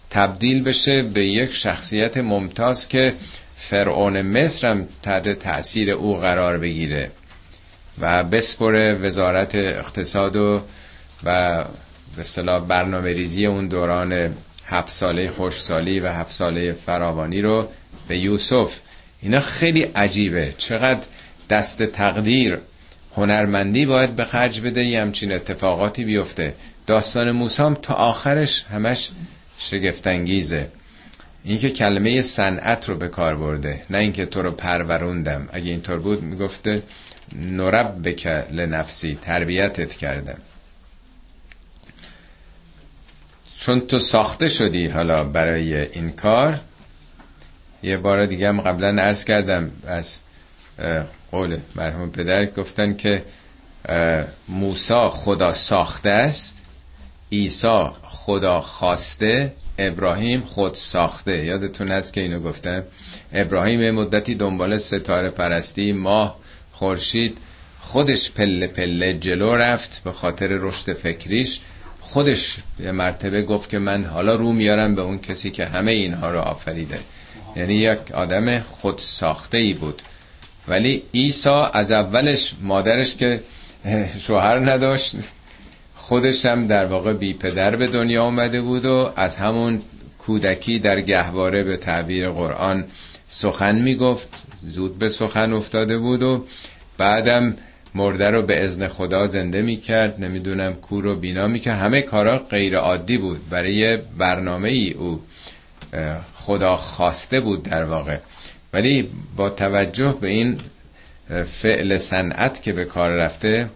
تبدیل بشه به یک شخصیت ممتاز که فرعون مصر هم تحت تأثیر او قرار بگیره. و بسپره وزارت اقتصاد و و به اصطلاح برنامه ریزی اون دوران هفت ساله خوشسالی و هفت ساله فراوانی رو به یوسف. اینا خیلی عجیبه. چقدر دست تقدیر هنرمندی باید به خرج بده یه همچین اتفاقاتی بیفته. داستان موسام تا آخرش همش شگفتانگیزه. اینکه کلمه صنعت رو به کار برده نه اینکه تو رو پروروندم اگه اینطور بود می‌گفته نرب بک لنفسی تربیتت کردم چون تو ساخته شدی حالا برای این کار یه بار دیگه هم قبلا عرض کردم از قول مرحوم پدر گفتن که موسا خدا ساخته است عیسی خدا خواسته ابراهیم خود ساخته. یادتون هست که اینو گفتم؟ ابراهیم مدتی دنبال ستاره پرستی ماه خورشید خودش پله پله جلو رفت به خاطر رشد فکریش. خودش یه مرتبه گفت که من حالا رو میارم به اون کسی که همه اینها رو آفریده. یعنی یک آدم خود ساخته ای بود. ولی عیسی از اولش مادرش که شوهر نداشت خودش هم در واقع بی پدر به دنیا آمده بود و از همون کودکی در گهواره به تعبیر قرآن سخن می‌گفت زود به سخن افتاده بود و بعدم مرده رو به ازن خدا زنده می‌کرد. نمی‌دونم کور و بینا می‌کرد. همه کارا غیر عادی بود. برای برنامه ای او خدا خواسته بود در واقع. ولی با توجه به این فعل صنعت که به کار رفته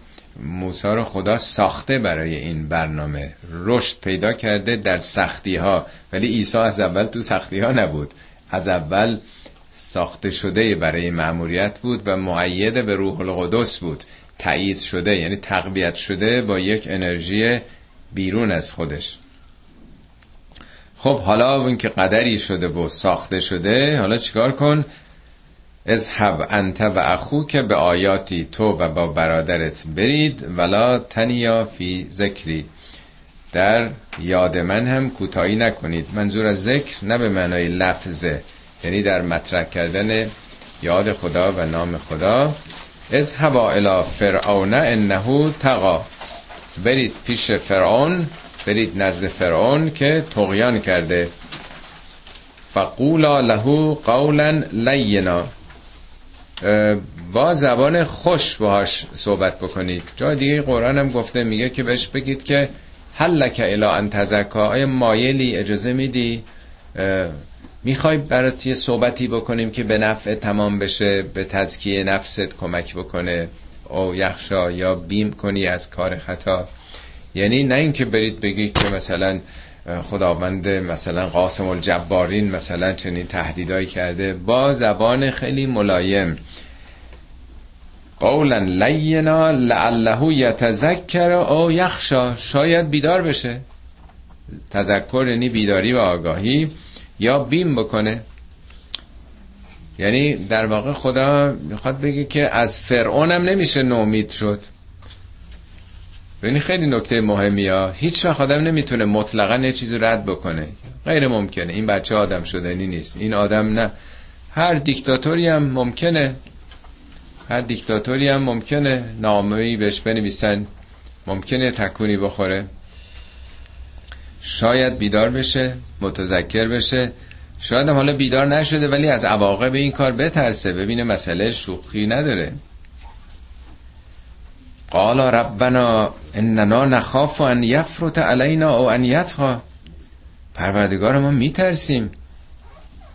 موسی رو خدا ساخته برای این برنامه. رشد پیدا کرده در سختی ها ولی عیسی از اول تو سختی ها نبود. از اول ساخته شده برای معموریت بود و معید به روح القدس بود. تایید شده یعنی تقویت شده با یک انرژی بیرون از خودش. خب حالا اون که قدری شده و ساخته شده حالا چیکار کن؟ اذهب انت و اخو که به آیاتی تو و با برادرت برید. ولا تنیا فی ذکری. در یاد من هم کوتاهی نکنید. منظور از ذکر نه به معنای لفظه یعنی در مطرح کردن یاد خدا و نام خدا. اذهبا الی فرعون انه تقا. برید پیش فرعون برید نزد فرعون که تقیان کرده. فقولا له قولا لینا. با زبان خوش باهاش صحبت بکنید. جای دیگه قرآن هم گفته میگه که بهش بگید که حل لک الا ان تزکا آیا مایلی اجازه میدی. می‌خوای برات یه صحبتی بکنیم که به نفع تمام بشه به تزکیه نفست کمک بکنه او یخشا یا بیم کنی از کار خطا. یعنی نه اینکه برید بگید که مثلا خداوند مثلا قاسم الجبارین مثلا چنین تهدیدایی کرده. با زبان خیلی ملایم. قولا لینا لعله یتذکر او یخشا. شاید بیدار بشه. تذکر یعنی بیداری و آگاهی. یا بیم بکنه. یعنی در واقع خدا می‌خواد بگه که از فرعون هم نمیشه نومید شد. ببینی خیلی نکته مهمی ها هیچ وقت آدم نمی‌تونه مطلقا یه چیزی رد بکنه. غیر ممکنه. این بچه آدم شدنی نیست. این آدم نه. هر دیکتاتوری هم ممکنه. هر دیکتاتوری هم ممکنه. نامه‌ای بهش بنویسن. ممکنه تکونی بخوره. شاید بیدار بشه متذکر بشه. شاید هم حالا بیدار نشده ولی از عواقب این کار بترسه. ببینه مسئله شوخی نداره. قال ربنا اننا نخاف ان یفرط علینا او ان یتخا پروردگار ما میترسیم.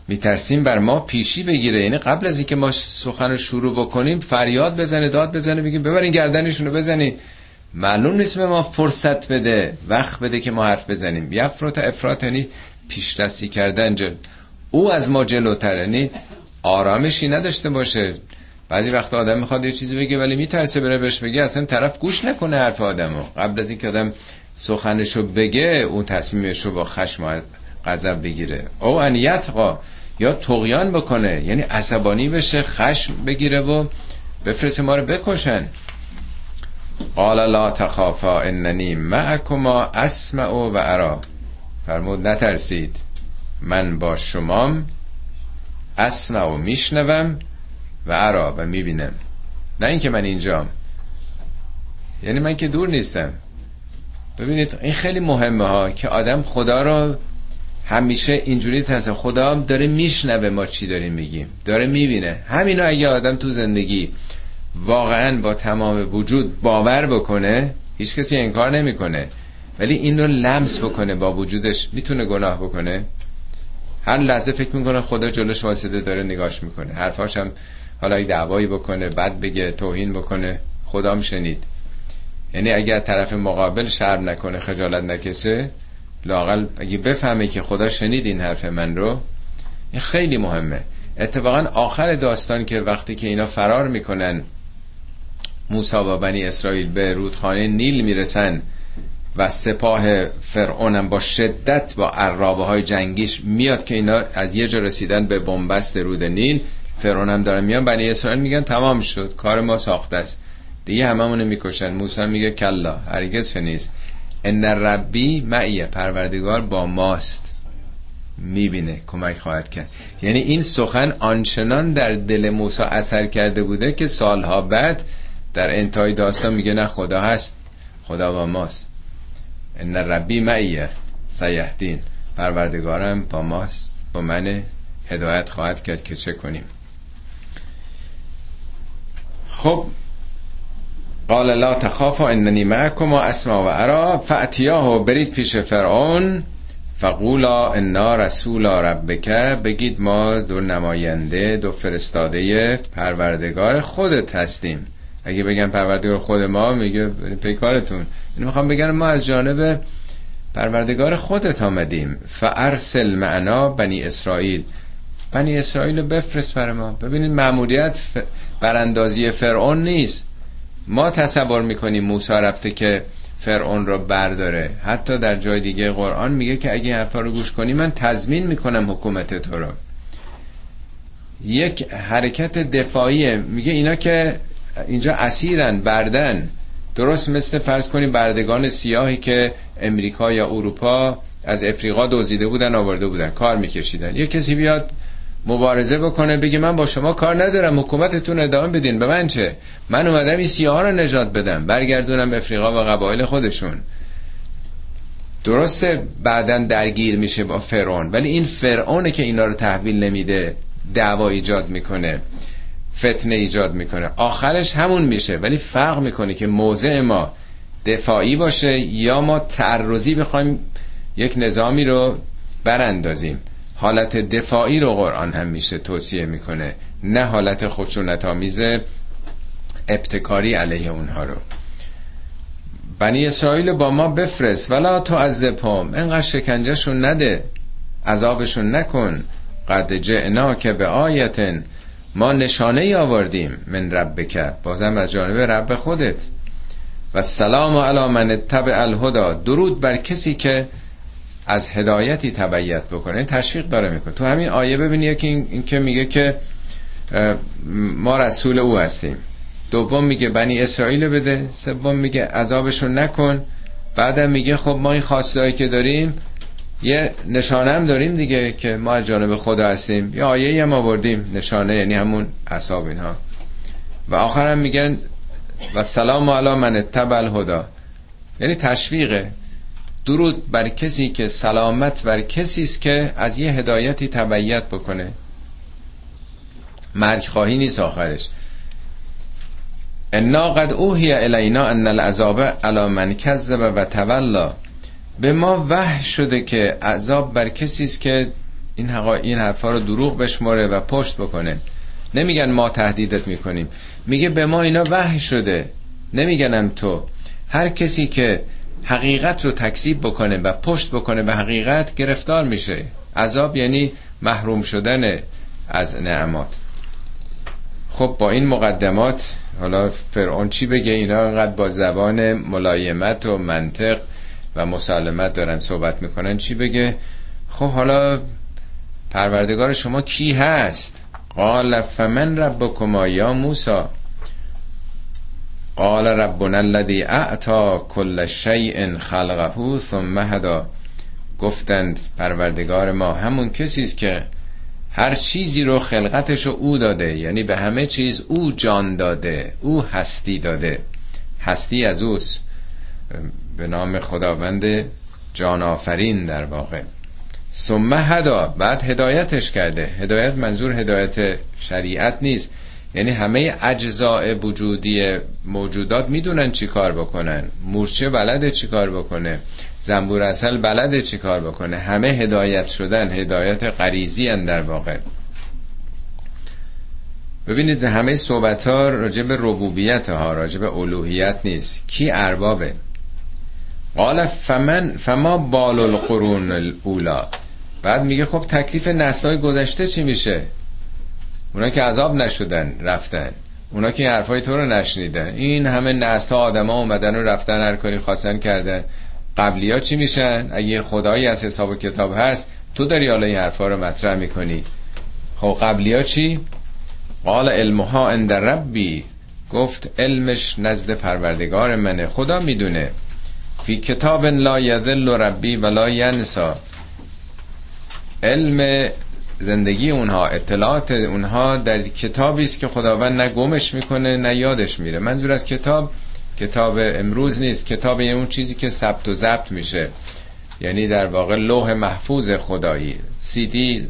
میترسیم بر ما پیشی بگیره. یعنی قبل از اینکه ما سخن رو شروع بکنیم فریاد بزنه داد بزنه بگیم ببرین گردنشون رو بزنید معلوم نیست به ما فرصت بده وقت بده که ما حرف بزنیم. یفرط افراط یعنی پیش دستی کردن جل. او از ما جلوتر یعنی آرامشی نداشته باشه. بعضی وقت آدم می‌خواد یه چیزی بگه ولی میترسه بره بهش بگه. اصلا طرف گوش نکنه حرف آدمو. قبل از اینکه آدم سخنشو بگه اون تصمیمش رو با خشم و غضب بگیره. او انیتقا یا تقیان بکنه. یعنی عصبانی بشه خشم بگیره و بفرسته ما رو بکشن. قال لا تخافا اننی معکما اسمع و ارا. فرمود نترسید. من با شمام اسمع و میشنوم و ارا و می‌بینم. نه اینکه من اینجام. یعنی من که دور نیستم. ببینید این خیلی مهمه ها که آدم خدا رو همیشه اینجوری تنسه خدا داره میشنوه ما چی داریم میگیم. داره می‌بینه. همینو اگه آدم تو زندگی واقعا با تمام وجود باور بکنه هیچ کسی انکار نمی‌کنه. ولی این رو لمس بکنه با وجودش می‌تونه گناه بکنه. هر لحظه فکر می‌کنه خدا جلوش واسطه داره نگاش می‌کنه. حرفاش هم حالا یک دعوایی بکنه بد بگه توهین بکنه. خدام شنید. یعنی اگر طرف مقابل شرم نکنه خجالت نکشه لاقل اگه بفهمه که خدا شنید این حرف من رو این خیلی مهمه. اتفاقا آخر داستان که وقتی که اینا فرار می‌کنن موسا و بنی اسرائیل به رودخانه نیل می‌رسن و سپاه فرعونم با شدت با عرابه های جنگیش میاد که اینا از یه جا رسیدن به بنبست رود نیل. فرعون هم دارن میان. بنی اسرائیل میگن تمام شد. کار ما ساخته است. دیگه هممون می‌کشن. موسی میگه کلا. هرگز نیست. ان ربی معیه پروردگار با ماست. می‌بینه. کمک خواهد کرد. یعنی این سخن آنچنان در دل موسی اثر کرده بوده که سالها بعد در انتهای داستان میگه نه خدا هست خدا با ماست. ان ربی معیه سیهدین پروردگارم با ماست با من هدایت خواهد کرد که چه کنیم. خب قال لا تخافا اننی معکما اسمع و ارا فاتیاه برید پیش فرعون فقولا انا رسول ربک بگید ما دو نماینده دو فرستاده پروردگار خودت هستیم. اگه بگن پروردگار خود ما میگه پیکارتون. این می‌خوام بگن ما از جانب پروردگار خودت آمدیم. فارسل معنا بنی اسرائیل. بنی اسرائیل رو بفرست بر ما. ببینید معمولیت براندازی فرعون نیست. ما تصور می‌کنیم موسی رفته که فرعون رو برداره. حتی در جای دیگه قرآن میگه که اگه حرفا رو گوش کنی من تضمین می‌کنم حکومت تو رو. یک حرکت دفاعیه. میگه اینا که اینجا اسیرن بردن. درست مثل فرض کنیم بردگان سیاهی که امریکا یا اروپا از افریقا دزدیده بودن آورده بودن. کار میکشیدن. یه کسی بیاد مبارزه بکنه بگه من با شما کار ندارم حکومتتون ادامه بدین. به من چه؟ من اومدم این سیاه رو نجات بدم. برگردونم افریقا و قبایل خودشون. درسته بعدا درگیر میشه با فرعون. ولی این فرعونه که اینا رو تحویل نمیده دعوا ایجاد می‌کنه. فتنه ایجاد می‌کنه. آخرش همون میشه. ولی فرق می‌کنه که موضع ما دفاعی باشه یا ما تعرضی بخوایم یک نظامی رو براندازیم. حالت دفاعی رو قرآن هم میشه توصیه می‌کنه. نه حالت خشونت آمیز ابتکاری علیه اونها رو. بنی اسرائیل با ما بفرست. ولا تو از زپام اینقدر شکنجهشون نده. عذابشون نکن. قد جعنا که به آیتن ما نشانه ای آوردیم من ربک. بازم از جانب رب خودت. و سلام علی من تبع الهدا درود بر کسی که از هدایتی تبعیت بکنه. تشویق داره می‌کنه. تو همین آیه ببینی که این, که میگه که ما رسول او هستیم. دوم میگه بنی اسرائیل بده. سوم میگه عذابشون نکن. بعدم میگه خب ما این خواستهایی که داریم یه نشانه هم داریم دیگه که ما از جانب خدا هستیم. یه آیه هم آوردیم نشانه یعنی همون عذاب اینها. و آخرم میگن و سلام علی من تبع الهدا یعنی تشویقه. درود بر کسی که سلامت بر کسی است که از یه هدایتی تبعیت بکنه. مرگ خواهی نیست آخرش. انا قد اوهی الینا ان العذاب علی من کذب و تولا به ما وحی شده که عذاب بر کسی است که این حقا این حرفا رو دروغ بشماره و پشت بکنه. نمیگن ما تهدیدت می‌کنیم. میگه به ما اینا وحی شده. نمیگنم تو. هر کسی که حقیقت رو تکذیب بکنه و پشت بکنه به حقیقت گرفتار میشه. عذاب یعنی محروم شدن از نعمات. خب با این مقدمات حالا فرعون چی بگه؟ اینا انقدر با زبان ملایمت و منطق و مسالمت دارن صحبت می‌کنن چی بگه؟ خب حالا پروردگار شما کی هست؟ قال فمن ربکما یا موسا قال ربنا الذي اعطى كل شيء خلقه ثم هدا. گفتند پروردگار ما همون کسی است که هر چیزی رو خلقتش رو او داده یعنی به همه چیز او جان داده او هستی داده. هستی از اوست. به نام خداوند جان آفرین در واقع. ثم هدا بعد هدایتش کرده. هدایت منظور هدایت شریعت نیست. یعنی همه اجزاء وجودی موجودات می‌دونن چی کار بکنن. مورچه بلده چی کار بکنه؟ زنبور اصل بلده چی کار بکنه؟ همه هدایت شدن هدایت غریزی در واقع. ببینید همه صحبت ها راجع به ربوبیت ها راجع به الوهیت نیست. کی اربابه؟ قال فمن فما بال القرون الاولا بعد میگه خب تکلیف نسلهای گذشته چی میشه؟ اونا که عذاب نشدن رفتن. اونا که حرفای تو رو نشنیدن. این همه نسل ها آدم ها اومدن و رفتن هر کاری خواستن کردن. قبلی چی میشن؟ اگه خدایی از حساب و کتاب هست تو داری حالا این حرفا رو مطرح می‌کنی. خب قبلی ها چی؟ قال علمها عند ربی. گفت علمش نزد پروردگار منه. خدا می‌دونه. فی کتاب لا یذل ربی ولا ینسا. علم زندگی اونها اطلاعات اونها در کتابی است که خداوند نه گمش می‌کنه نه یادش میره. منظور از کتاب کتاب امروز نیست. کتاب یه اون چیزی که ثبت و ضبط میشه. یعنی در واقع لوح محفوظ خدایی. سی دی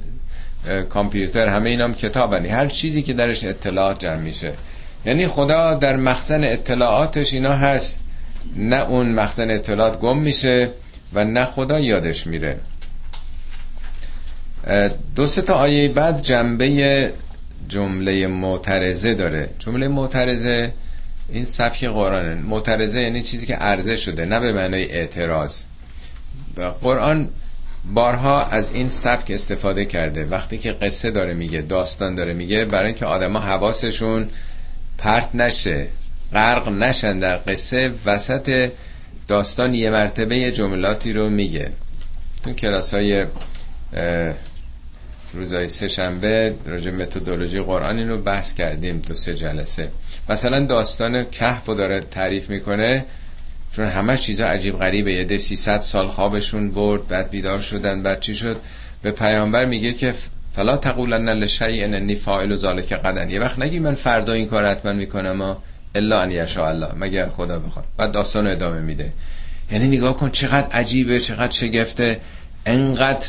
کامپیوتر همه اینام کتابنی هر چیزی که درش اطلاعات جمع میشه. یعنی خدا در مخزن اطلاعاتش اینا هست. نه اون مخزن اطلاعات گم میشه و نه خدا یادش میره. دو سه تا آیه بعد جنبه جمله معترضه داره. جمله معترضه این سبک قرآن معترضه یعنی چیزی که عرضه شده نه به معنای اعتراض. قرآن بارها از این سبک استفاده کرده. وقتی که قصه داره میگه داستان داره میگه برای اینکه آدما حواسشون پرت نشه. غرق نشن در قصه وسط داستان یه مرتبه جملاتی رو میگه. تو کلاس های روزای سه شنبه راجع متدولوژی قرآن اینو بحث کردیم دو سه جلسه. مثلا داستان کهف رو داره تعریف می‌کنه. چون همه چیزا عجیب غریبه. یه ده 300 سال خوابشون برد بعد بیدار شدن بعد چی شد؟ به پیامبر میگه که فلا تقولن لشیء اننی فاعل ذلک غدا یه وقت نگی من فردا این کار حتما می‌کنم الا ان یشاء الله مگر خدا بخواد. بعد داستان ادامه میده. یعنی نگاه کن چقدر عجیبه چقدر شگفته. انقدر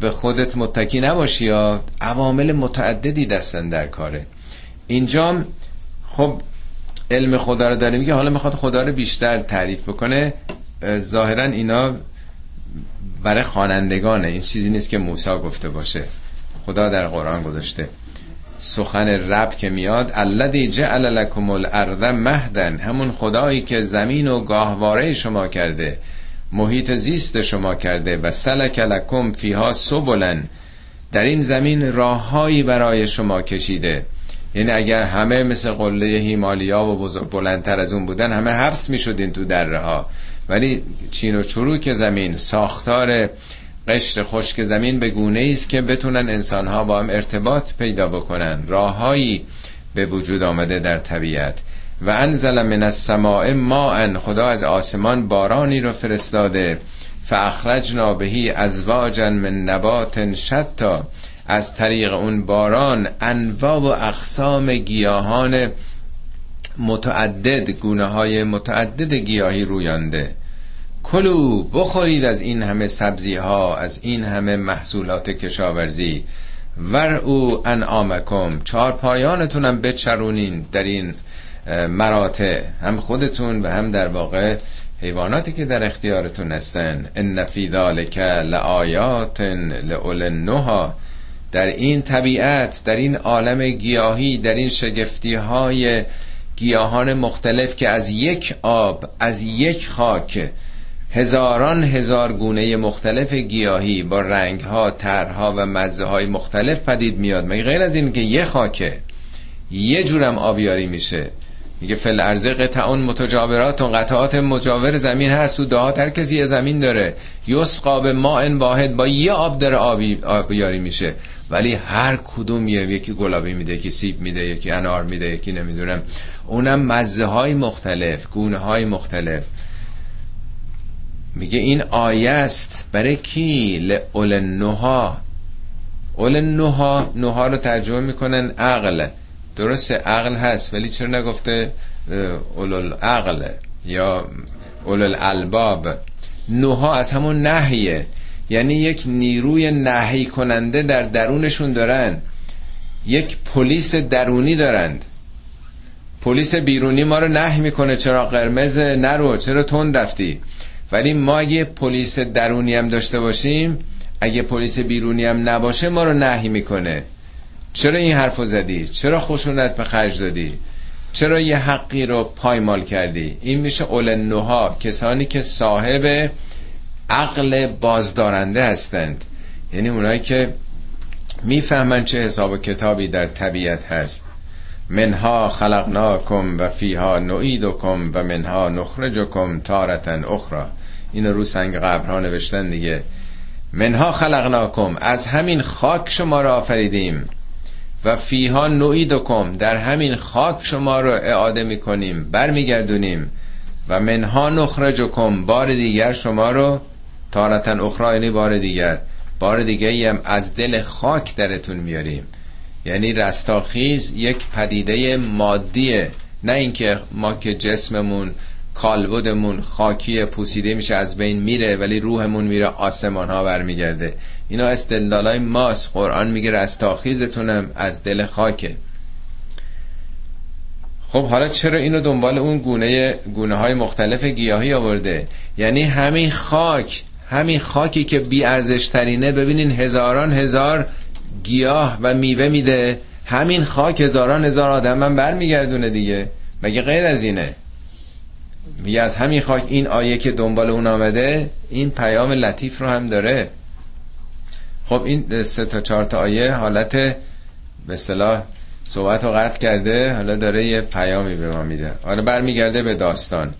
به خودت متکی نباشی یا عوامل متعددی دستن در کاره. اینجا خب علم خدا رو داره. میگه حالا می‌خواد خدا رو بیشتر تعریف بکنه. ظاهرا اینا برای خوانندگانه. این چیزی نیست که موسی گفته باشه. خدا در قرآن گذاشته. سخن رب که میاد الذی جعل لکم الارض مهدن همون خدایی که زمین و گاهواره شما کرده محیط زیست شما کرده و سلک لکم فیها سبلن در این زمین راههایی برای شما کشیده. یعنی اگر همه مثل قله هیمالیا و بلندتر از اون بودن همه حبس می شدین تو دره ها. ولی چین و چروک زمین ساختار قشر خشک زمین به گونه است که بتونن انسان ها با هم ارتباط پیدا بکنن. راههایی به وجود آمده در طبیعت. و انزل من السماء ماء خدا از آسمان بارانی رو فرستاده. فاخرجنا بهی ازواجا من نبات شتا از طریق اون باران انواع و اقسام گیاهان متعدد گونه های متعدد گیاهی رویانده. کلو بخورید از این همه سبزی ها از این همه محصولات کشاورزی. ور او انعامکم چهار پایانتونم بچرونین در این مراتع هم خودتون و هم در واقع حیواناتی که در اختیارتون هستن. ان فی ذالک لآیات لأول النهی در این طبیعت در این عالم گیاهی در این شگفتی های گیاهان مختلف که از یک آب از یک خاک هزاران هزار گونه مختلف گیاهی با رنگ ها ترها و مزه های مختلف پدید میاد. مگه غیر از این که یه خاکه یه جورم آبیاری میشه. میگه فل ارزه قطعون متجاورات قطعات مجاور زمین هست. تو دهات هر کسی یه زمین داره. یسقا به ماء واحد با یه آب داره آبی آبیاری میشه. ولی هر کدوم یه یکی گلابی میده یکی سیب میده یکی انار میده یکی نمی‌دونم. اونم مزه های مختلف گونه های مختلف. میگه این آیه است برای کی؟ لعل نوها اول نوها نوها رو ترجمه می‌کنن عقل. درسته عقل هست ولی چرا نگفته اول عقل یا اول الالباب نوها از همون نهیه یعنی یک نیروی نهی کننده در درونشون دارن. یک پلیس درونی دارند. پلیس بیرونی ما رو نه می‌کنه. چرا قرمز نرو؟ چرا تون رفتی؟ ولی ما اگه پلیس درونی هم داشته باشیم اگه پلیس بیرونی هم نباشه ما رو نهی می‌کنه. چرا این حرفو زدی؟ چرا خشونت به خرج دادی؟ چرا یه حقی رو پایمال کردی؟ این میشه اول نوها کسانی که صاحب عقل بازدارنده هستند. یعنی اونایی که می‌فهمن چه حساب و کتابی در طبیعت هست. منها خلقناکم و فیها نعیدکم و منها نخرجکم تارتن اخرى این رو سنگ قبرها نوشتن دیگه. منها خلقناکم از همین خاک شما را آفریدیم. و فیها نعیدکم در همین خاک شما را اعاده می‌کنیم برمیگردونیم. و منها نخرجکم بار دیگر شما رو تارتن اخرى یعنی بار دیگر بار دیگه هم از دل خاک درتون میاریم. یعنی رستاخیز یک پدیده مادیه. نه اینکه ما که جسممون کالبدمون خاکی پوسیده میشه از بین میره ولی روحمون میره آسمان ها برمیگرده. اینا استدلالای ماست. قرآن میگه رستاخیزتونم از دل خاکه. خب حالا چرا اینو دنبال اون گونه گونه های مختلف گیاهی آورده؟ یعنی همین خاک همین خاکی که بی ترینه ببینین هزاران هزار گیاه و میوه میده. همین خاک هزاران هزار آدم من برمیگردونه دیگه. مگه غیر از اینه؟ میگه از همین خاک این آیه که دنبال اون آمده این پیام لطیف رو هم داره. خب این سه تا چهار تا آیه حالت به اصطلاح صحبت رو قطع کرده حالا داره یه پیامی به ما میده. حالا برمیگرده به داستان.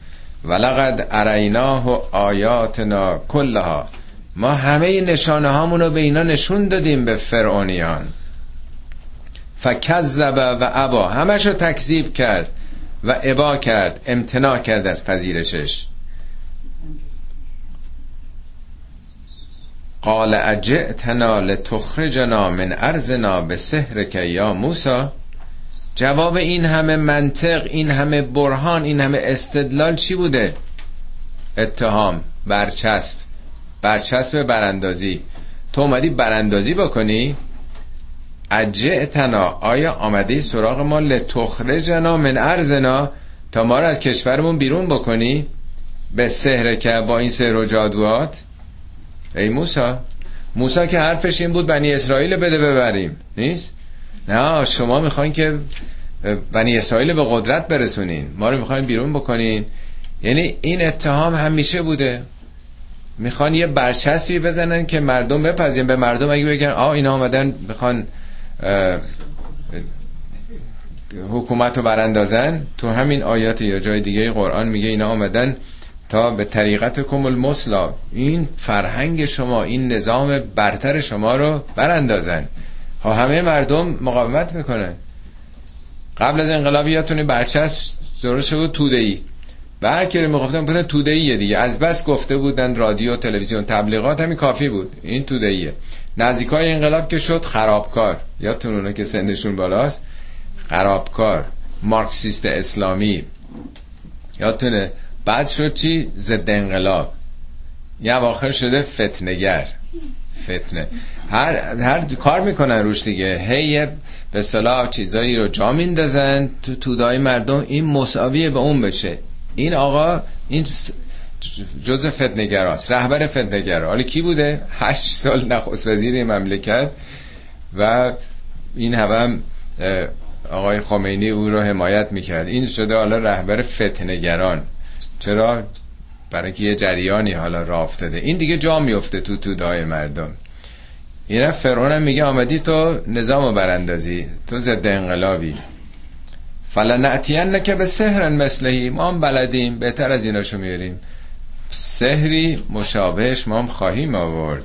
ولقد اریناه و آیاتنا کلها. ما همه نشانه هامونو به اینا نشون دادیم به فرعونیان. فکذب و ابا. همش رو تکذیب کرد. و ابا کرد امتناع کرد از پذیرشش. قال اجئتنا لتخرجنا من ارزنا به سحرک یا موسا جواب این همه منطق این همه برهان این همه استدلال چی بوده؟ اتهام برچسب. برچسب براندازی تو اومدی براندازی بکنی؟ اجعتنا آیا آمده سراغ ما؟ لتخرجنا من ارزنا تا ما رو از کشورمون بیرون بکنی. به سهر که با این سهر و جادوات ای موسا موسا که حرفش این بود بنی اسرائیل بده ببریم. نیست؟ نه شما می‌خواین که بنی اسرائیل به قدرت برسونین. ما رو می‌خواین بیرون بکنین. یعنی این اتهام همیشه بوده. می‌خوان یه برچسبی بزنن که مردم بپذیرن. به مردم اگه بگن آ اینا آمدن می‌خوان حکومت رو براندازن. تو همین آیات یا جای دیگه قرآن میگه اینا آمدن تا به طریقت کمل مسلا این فرهنگ شما این نظام برتر شما رو براندازن. ها همه مردم مقاومت می‌کنن. قبل از انقلاب یادتونه برچسب درست بود توده ای برکره می‌گفتن بودن توده ایه دیگه. از بس گفته بودن رادیو تلویزیون تبلیغات همین کافی بود. این توده ایه نزدیکای انقلاب که شد خرابکار. یادتون اونه که سندشون بالاست؟ خرابکار. مارکسیست اسلامی. یادتونه؟ بعد شد چی؟ ضد انقلاب. یه اواخر شده فتنگر فتنه. هر, هر کار می‌کنن روش دیگه. هی به صلاح چیزایی رو جا میندازن. تو تودای مردم این مساویه به اون بشه. این آقا این جز فتنگراست رهبر فتنگرا حالا کی بوده؟ هشت سال نخست وزیر مملکت و این هم آقای خمینی او رو حمایت می‌کرد. این شده حالا رهبر فتنگران چرا؟ برای که یه جریانی حالا راه افتاده. این دیگه جا میفته تو تو دای مردم. این فرعون هم میگه آمدی تو نظام براندازی تو ضد انقلابی. فلنعتین که به سهرن مثلهی ما هم بلدیم بهتر از ایناشو میاریم. سهری مشابهش ما هم خواهیم آورد.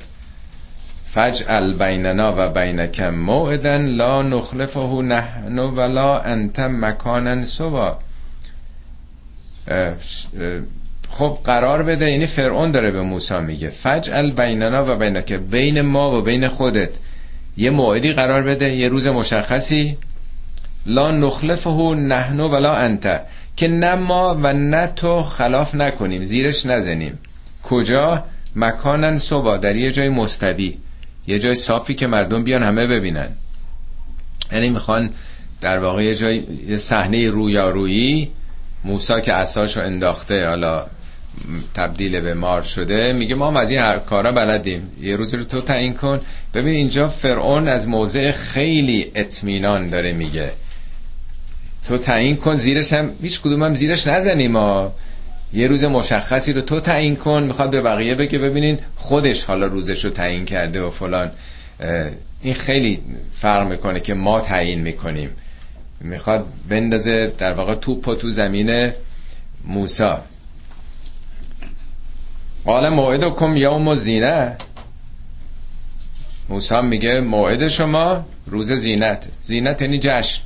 فجعل بیننا و بینکم موعدا لا نخلفه نحن ولا انت مکانا سوا. خب قرار بده یعنی فرعون داره به موسی میگه. فجعل بیننا و بینک بین ما و بین خودت. یه موعدی قرار بده یه روز مشخصی. لا نخلفه نحن ولا انت. که نه ما و نه تو خلاف نکنیم زیرش نزنیم. کجا؟ مکانن صبا در یه جای مستوی. یه جای صافی که مردم بیان همه ببینن. یعنی می‌خوان در واقع یه جای صحنه رویارویی. موسا که اساش رو انداخته حالا تبدیل به مار شده میگه ما از این هر کارا بلدیم. یه روزی رو تو تعیین کن. ببین اینجا فرعون از موضع خیلی اطمینان داره میگه. تو تعیین کن زیرش هم هیچ کدوم هم زیرش نزنیم ما. یه روز مشخصی رو تو تعیین کن می‌خواد به بقیه بگه ببینین خودش حالا روزش رو تعیین کرده و فلان. این خیلی فرق می‌کنه که ما تعیین می‌کنیم. می‌خواد بندازه در واقع توپ تو زمین موسا. قال موعدکم یوم زینه موسی میگه موعد شما روز زینت. زینت یعنی جشن.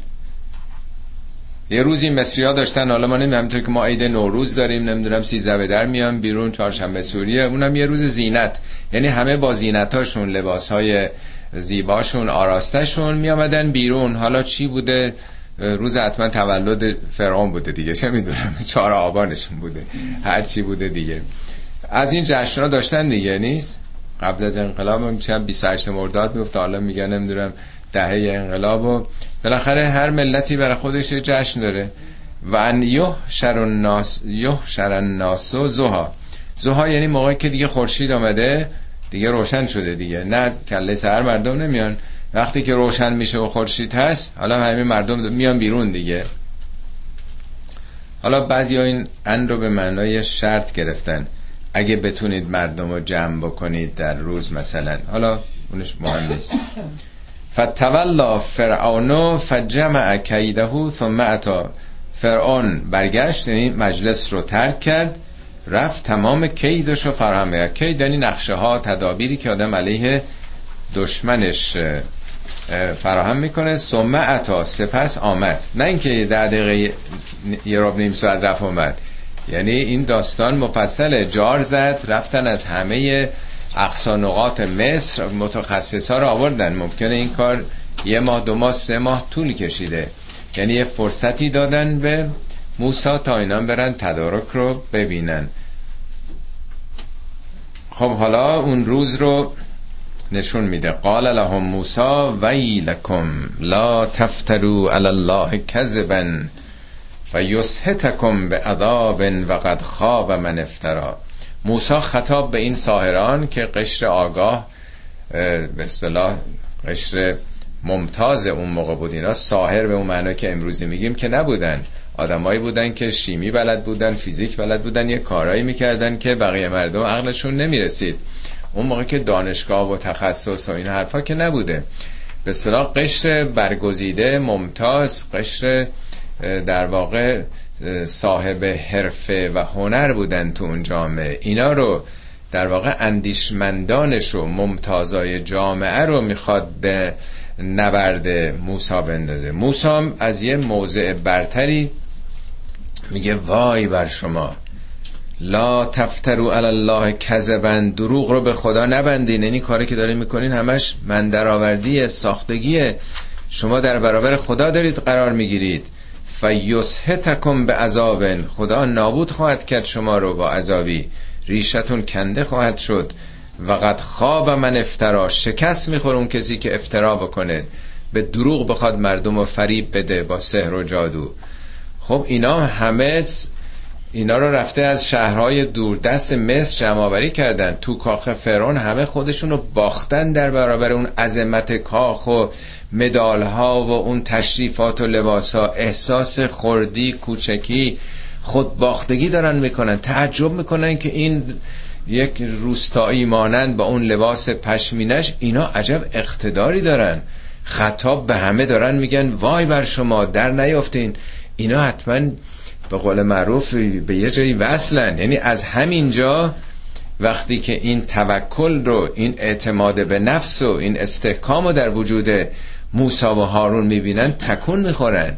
یه روزی مصری داشتن حالا ما همینطور که ما عید نوروز داریم نمی‌دونم سیزده در میان بیرون چهارشنبه سوریه اونم یه روز زینت. یعنی همه با زینتاشون لباس های زیباشون آراستشون می بیرون. حالا چی بوده؟ روز حتما تولد فرعون بوده دیگه چه می‌دونم چهار آبانشون بوده هر چی بوده دیگه. از این جشن داشتن دیگه نیست؟ قبل از انقلاب میشه 28 مرداد میفته حالا میگن نمی‌دونم دهه انقلاب و بالاخره هر ملتی برای خودش جشن داره. و ان یه شر الناس یه شر الناس و زها. زها یعنی موقعی که دیگه خورشید آمده دیگه روشن شده دیگه. نه کله سر مردم نمیان. وقتی که روشن میشه و خورشید هست حالا همه مردم میان بیرون دیگه. حالا بعضی این ان رو به معنای شرط گرفتن. اگه بتونید مردم رو جمع بکنید در روز مثلا. حالا اونش مهم نیست. فتولا فرعون فجمع کیده ثم اتا. فرعون برگشت یعنی مجلس رو ترک کرد رفت تمام کیدش رو فراهم کرد. کید یعنی نقشه ها تدابیری که آدم علیه دشمنش فراهم می‌کنه. ثم اتا سپس آمد. نه اینکه در دقیقه یه رب نیم ساعت رفت اومد. یعنی این داستان مفصل جار زد رفتن از همه اقصا نقاط مصر متخصص ها رو آوردن. ممکنه این کار یه ماه دو ماه سه ماه طول کشیده. یعنی یه فرصتی دادن به موسا تا اینا برن تدارک رو ببینن. خب حالا اون روز رو نشون میده. قال لهم موسا ویلکم لا تفترو علی الله کذبا فیسهتکم به عذاب و قد خواب من افترا. موسا خطاب به این ساهران که قشر آگاه به اصطلاح قشر ممتاز اون موقع بود. اینا ساهر به اون معنا که امروزی میگیم که نبودن. آدمایی بودن که شیمی بلد بودن فیزیک بلد بودن یه کارایی می‌کردن که بقیه مردم عقلشون نمی‌رسید. اون موقع که دانشگاه و تخصص و این حرفا که نبوده. به اصطلاح قشر برگزیده ممتاز قشر در واقع صاحب حرفه و هنر بودن تو اون جامعه. اینا رو در واقع اندیشمندانش و ممتازای جامعه رو می‌خواد به نبرد موسا بندازه. موسا از یه موضع برتری میگه وای بر شما. لا تفترو علی الله کذبن. دروغ رو به خدا نبندین. یعنی کاری که دارین می‌کنین همش من درآوردی ساختگی شما در برابر خدا دارید قرار می‌گیرید. فیسهتکم به عذابن خدا نابود خواهد کرد شما رو با عذابی. ریشتون کنده خواهد شد. و قد خواب من افترا. شکست می‌خوره اون کسی که افترا بکنه. به دروغ بخواد مردم رو فریب بده با سحر و جادو. خب اینا همه اینا رو رفته از شهرهای دوردست مصر جمع کردن. تو کاخ فرعون همه خودشون رو باختن در برابر اون عظمت کاخ و مدال ها و اون تشریفات و لباس ها احساس خردی کوچکی خود باختگی دارن می‌کنن. تعجب می‌کنن که این یک روستایی مانند با اون لباس پشمینش اینا عجب اقتداری دارن. خطاب به همه دارن میگن وای بر شما در نیافتین. اینا حتما به قول معروف به یه جایی وصلن. یعنی از همینجا وقتی که این توکل رو این اعتماد به نفس و این استحکام رو در وجود موسا و هارون می‌بینن تکون می‌خورن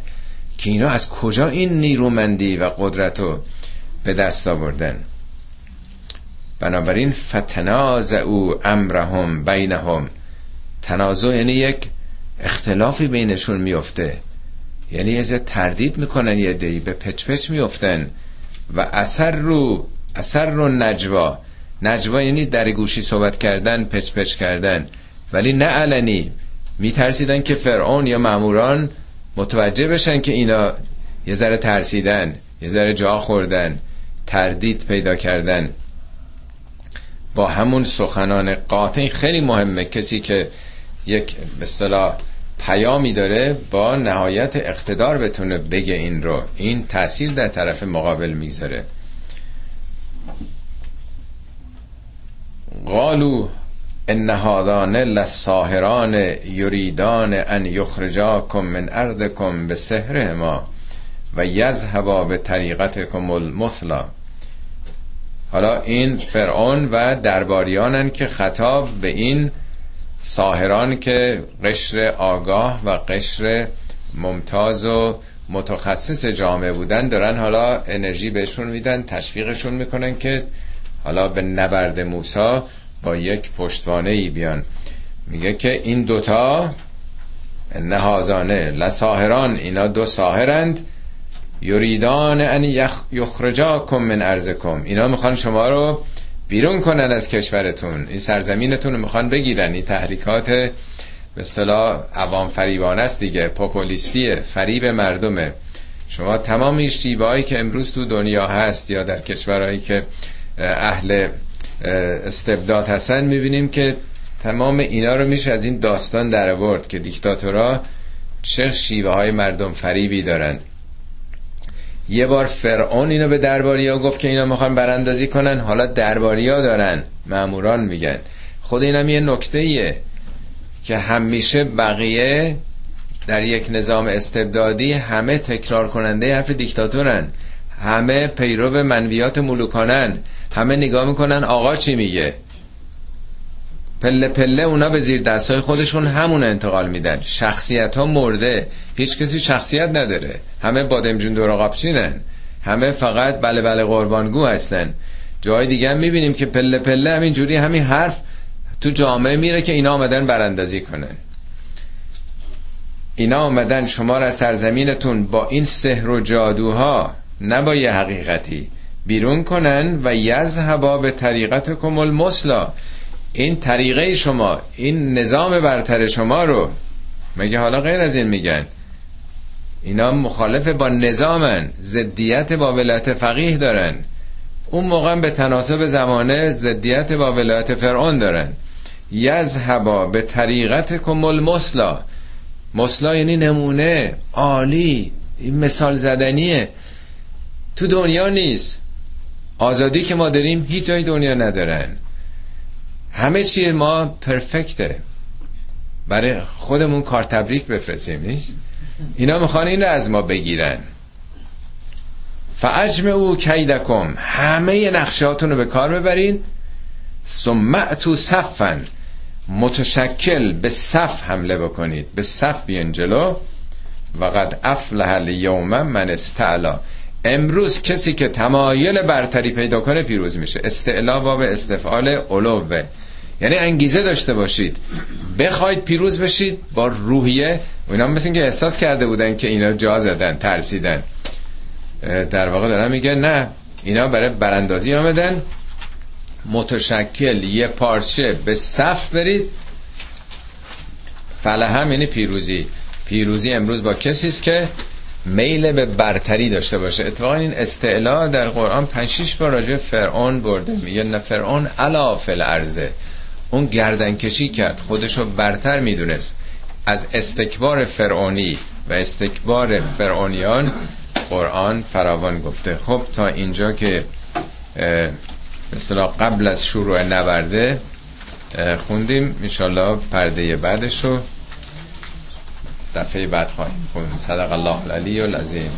که اینا از کجا این نیرومندی و قدرت رو به دست آوردن. بنابراین فتناز او امرهم بینهم. تنازع یعنی یک اختلافی بینشون میفته یعنی از تردید می‌کنن یه دی به پچ پچ میفتن و اثر رو اثر رو نجوا. نجوا یعنی در گوشی صحبت کردن پچ پچ کردن. ولی نه علنی. میترسیدن که فرعون یا ماموران متوجه بشن که اینا یه ذره ترسیدن یه ذره جا خوردن تردید پیدا کردن. با همون سخنان قاطع خیلی مهمه. کسی که یک به اصطلاح پیامی داره با نهایت اقتدار بتونه بگه این رو. این تاثیر در طرف مقابل می‌ذاره قالو ان هذان لساهران یریدان ان یخرجاکم من ارضکم به سحرهما و یذهبا به طریقتکم المثلا. حالا این فرعون و درباریانن که خطاب به این ساهران که قشر آگاه و قشر ممتاز و متخصص جامعه بودن دارن حالا انرژی بهشون میدن تشویقشون می‌کنن که حالا به نبرد موسا با یک پشتوانه ای بیان. میگه که این دوتا نهازانه لساهران اینا دو ساهرند. یریدان ان یخرجاکم من ارزکم اینا می‌خوان شما رو بیرون کنن از کشورتون. این سرزمینتون رو می‌خوان بگیرن. این تحریکات به اصطلاح عوام فریبان است دیگه. پوپولیستیه فریب مردمه. شما تمام این که امروز تو دنیا هست یا در کشورهایی که اهل استبداد هستن می‌بینیم که تمام اینا رو میشه از این داستان در آورد که دیکتاتورها چه شیوه های مردم فریبی دارن. یه بار فرعون اینو به درباریا گفت که اینا می‌خوان براندازی کنن. حالا درباریا دارن ماموران میگن. خود اینم یه نکته ایه که همیشه بقیه در یک نظام استبدادی همه تکرار کننده حرف دیکتاتورن. همه پیرو منویات ملوکانن. همه نگاه می‌کنن آقا چی میگه؟ پله پله اونا به زیر دستای خودشون همون انتقال میدن. شخصیت ها مرده. هیچ کسی شخصیت نداره. همه بادمجون دوراقابچینن همه فقط بله بله قربانگو هستن. جای دیگه هم می‌بینیم که پله پله همین جوری همین حرف تو جامعه میره که اینا آمدن براندازی کنن. اینا آمدن شما را سرزمینتون با این سحر و جادوها نه با یه حقیقتی. بیرون کنن و یذهبا به طریقت کمال مسلا این طریقه شما این نظام برتر شما رو. مگه حالا غیر از این میگن؟ اینا مخالف با نظامن زدیت با ولایت فقیه دارن. اون موقع به تناسب زمانه زدیت با ولایت فرعون دارن. یذهبا به طریقت کمال مسلا مسلا یعنی نمونه عالی این مثال زدنیه. تو دنیا نیست. آزادی که ما داریم هیچ جای دنیا ندارن. همه چی ما پرفکته. برای خودمون کار تبریک بفرستیم نیست؟ اینا می‌خوان این رو از ما بگیرن. فعجم او کیدکم. همه نقشاتون رو به کار ببرین. سمعتو صفن. متشکل به صف حمله بکنید. به صف بیان جلو. و قد افلح الیوم من استعلا. امروز کسی که تمایل برتری پیدا کنه پیروز میشه. استعلا باب استفعال علوه یعنی انگیزه داشته باشید. بخواید پیروز بشید با روحیه. اینا مثل که احساس کرده بودن که اینا جا زدن ترسیدن. در واقع دارن میگه نه اینا برای براندازی آمدن. متشکل یه پارچه به صف برید. فلهم یعنی پیروزی. پیروزی امروز با کسی است که میل به برتری داشته باشه. اتفاقا این استعلا در قرآن 5 6 بار راجع فرعون برده. میگه نه فرعون علا فل ارزه اون گردن کشی کرد. خودشو برتر می‌دونست. از استکبار فرعونی و استکبار فرعونیان قرآن فراوان گفته. خب تا اینجا که مثلا قبل از شروع نبرده خوندیم. انشالله پرده بعدش رو دفعه بعد خواهیم صدق الله العلی العظیم.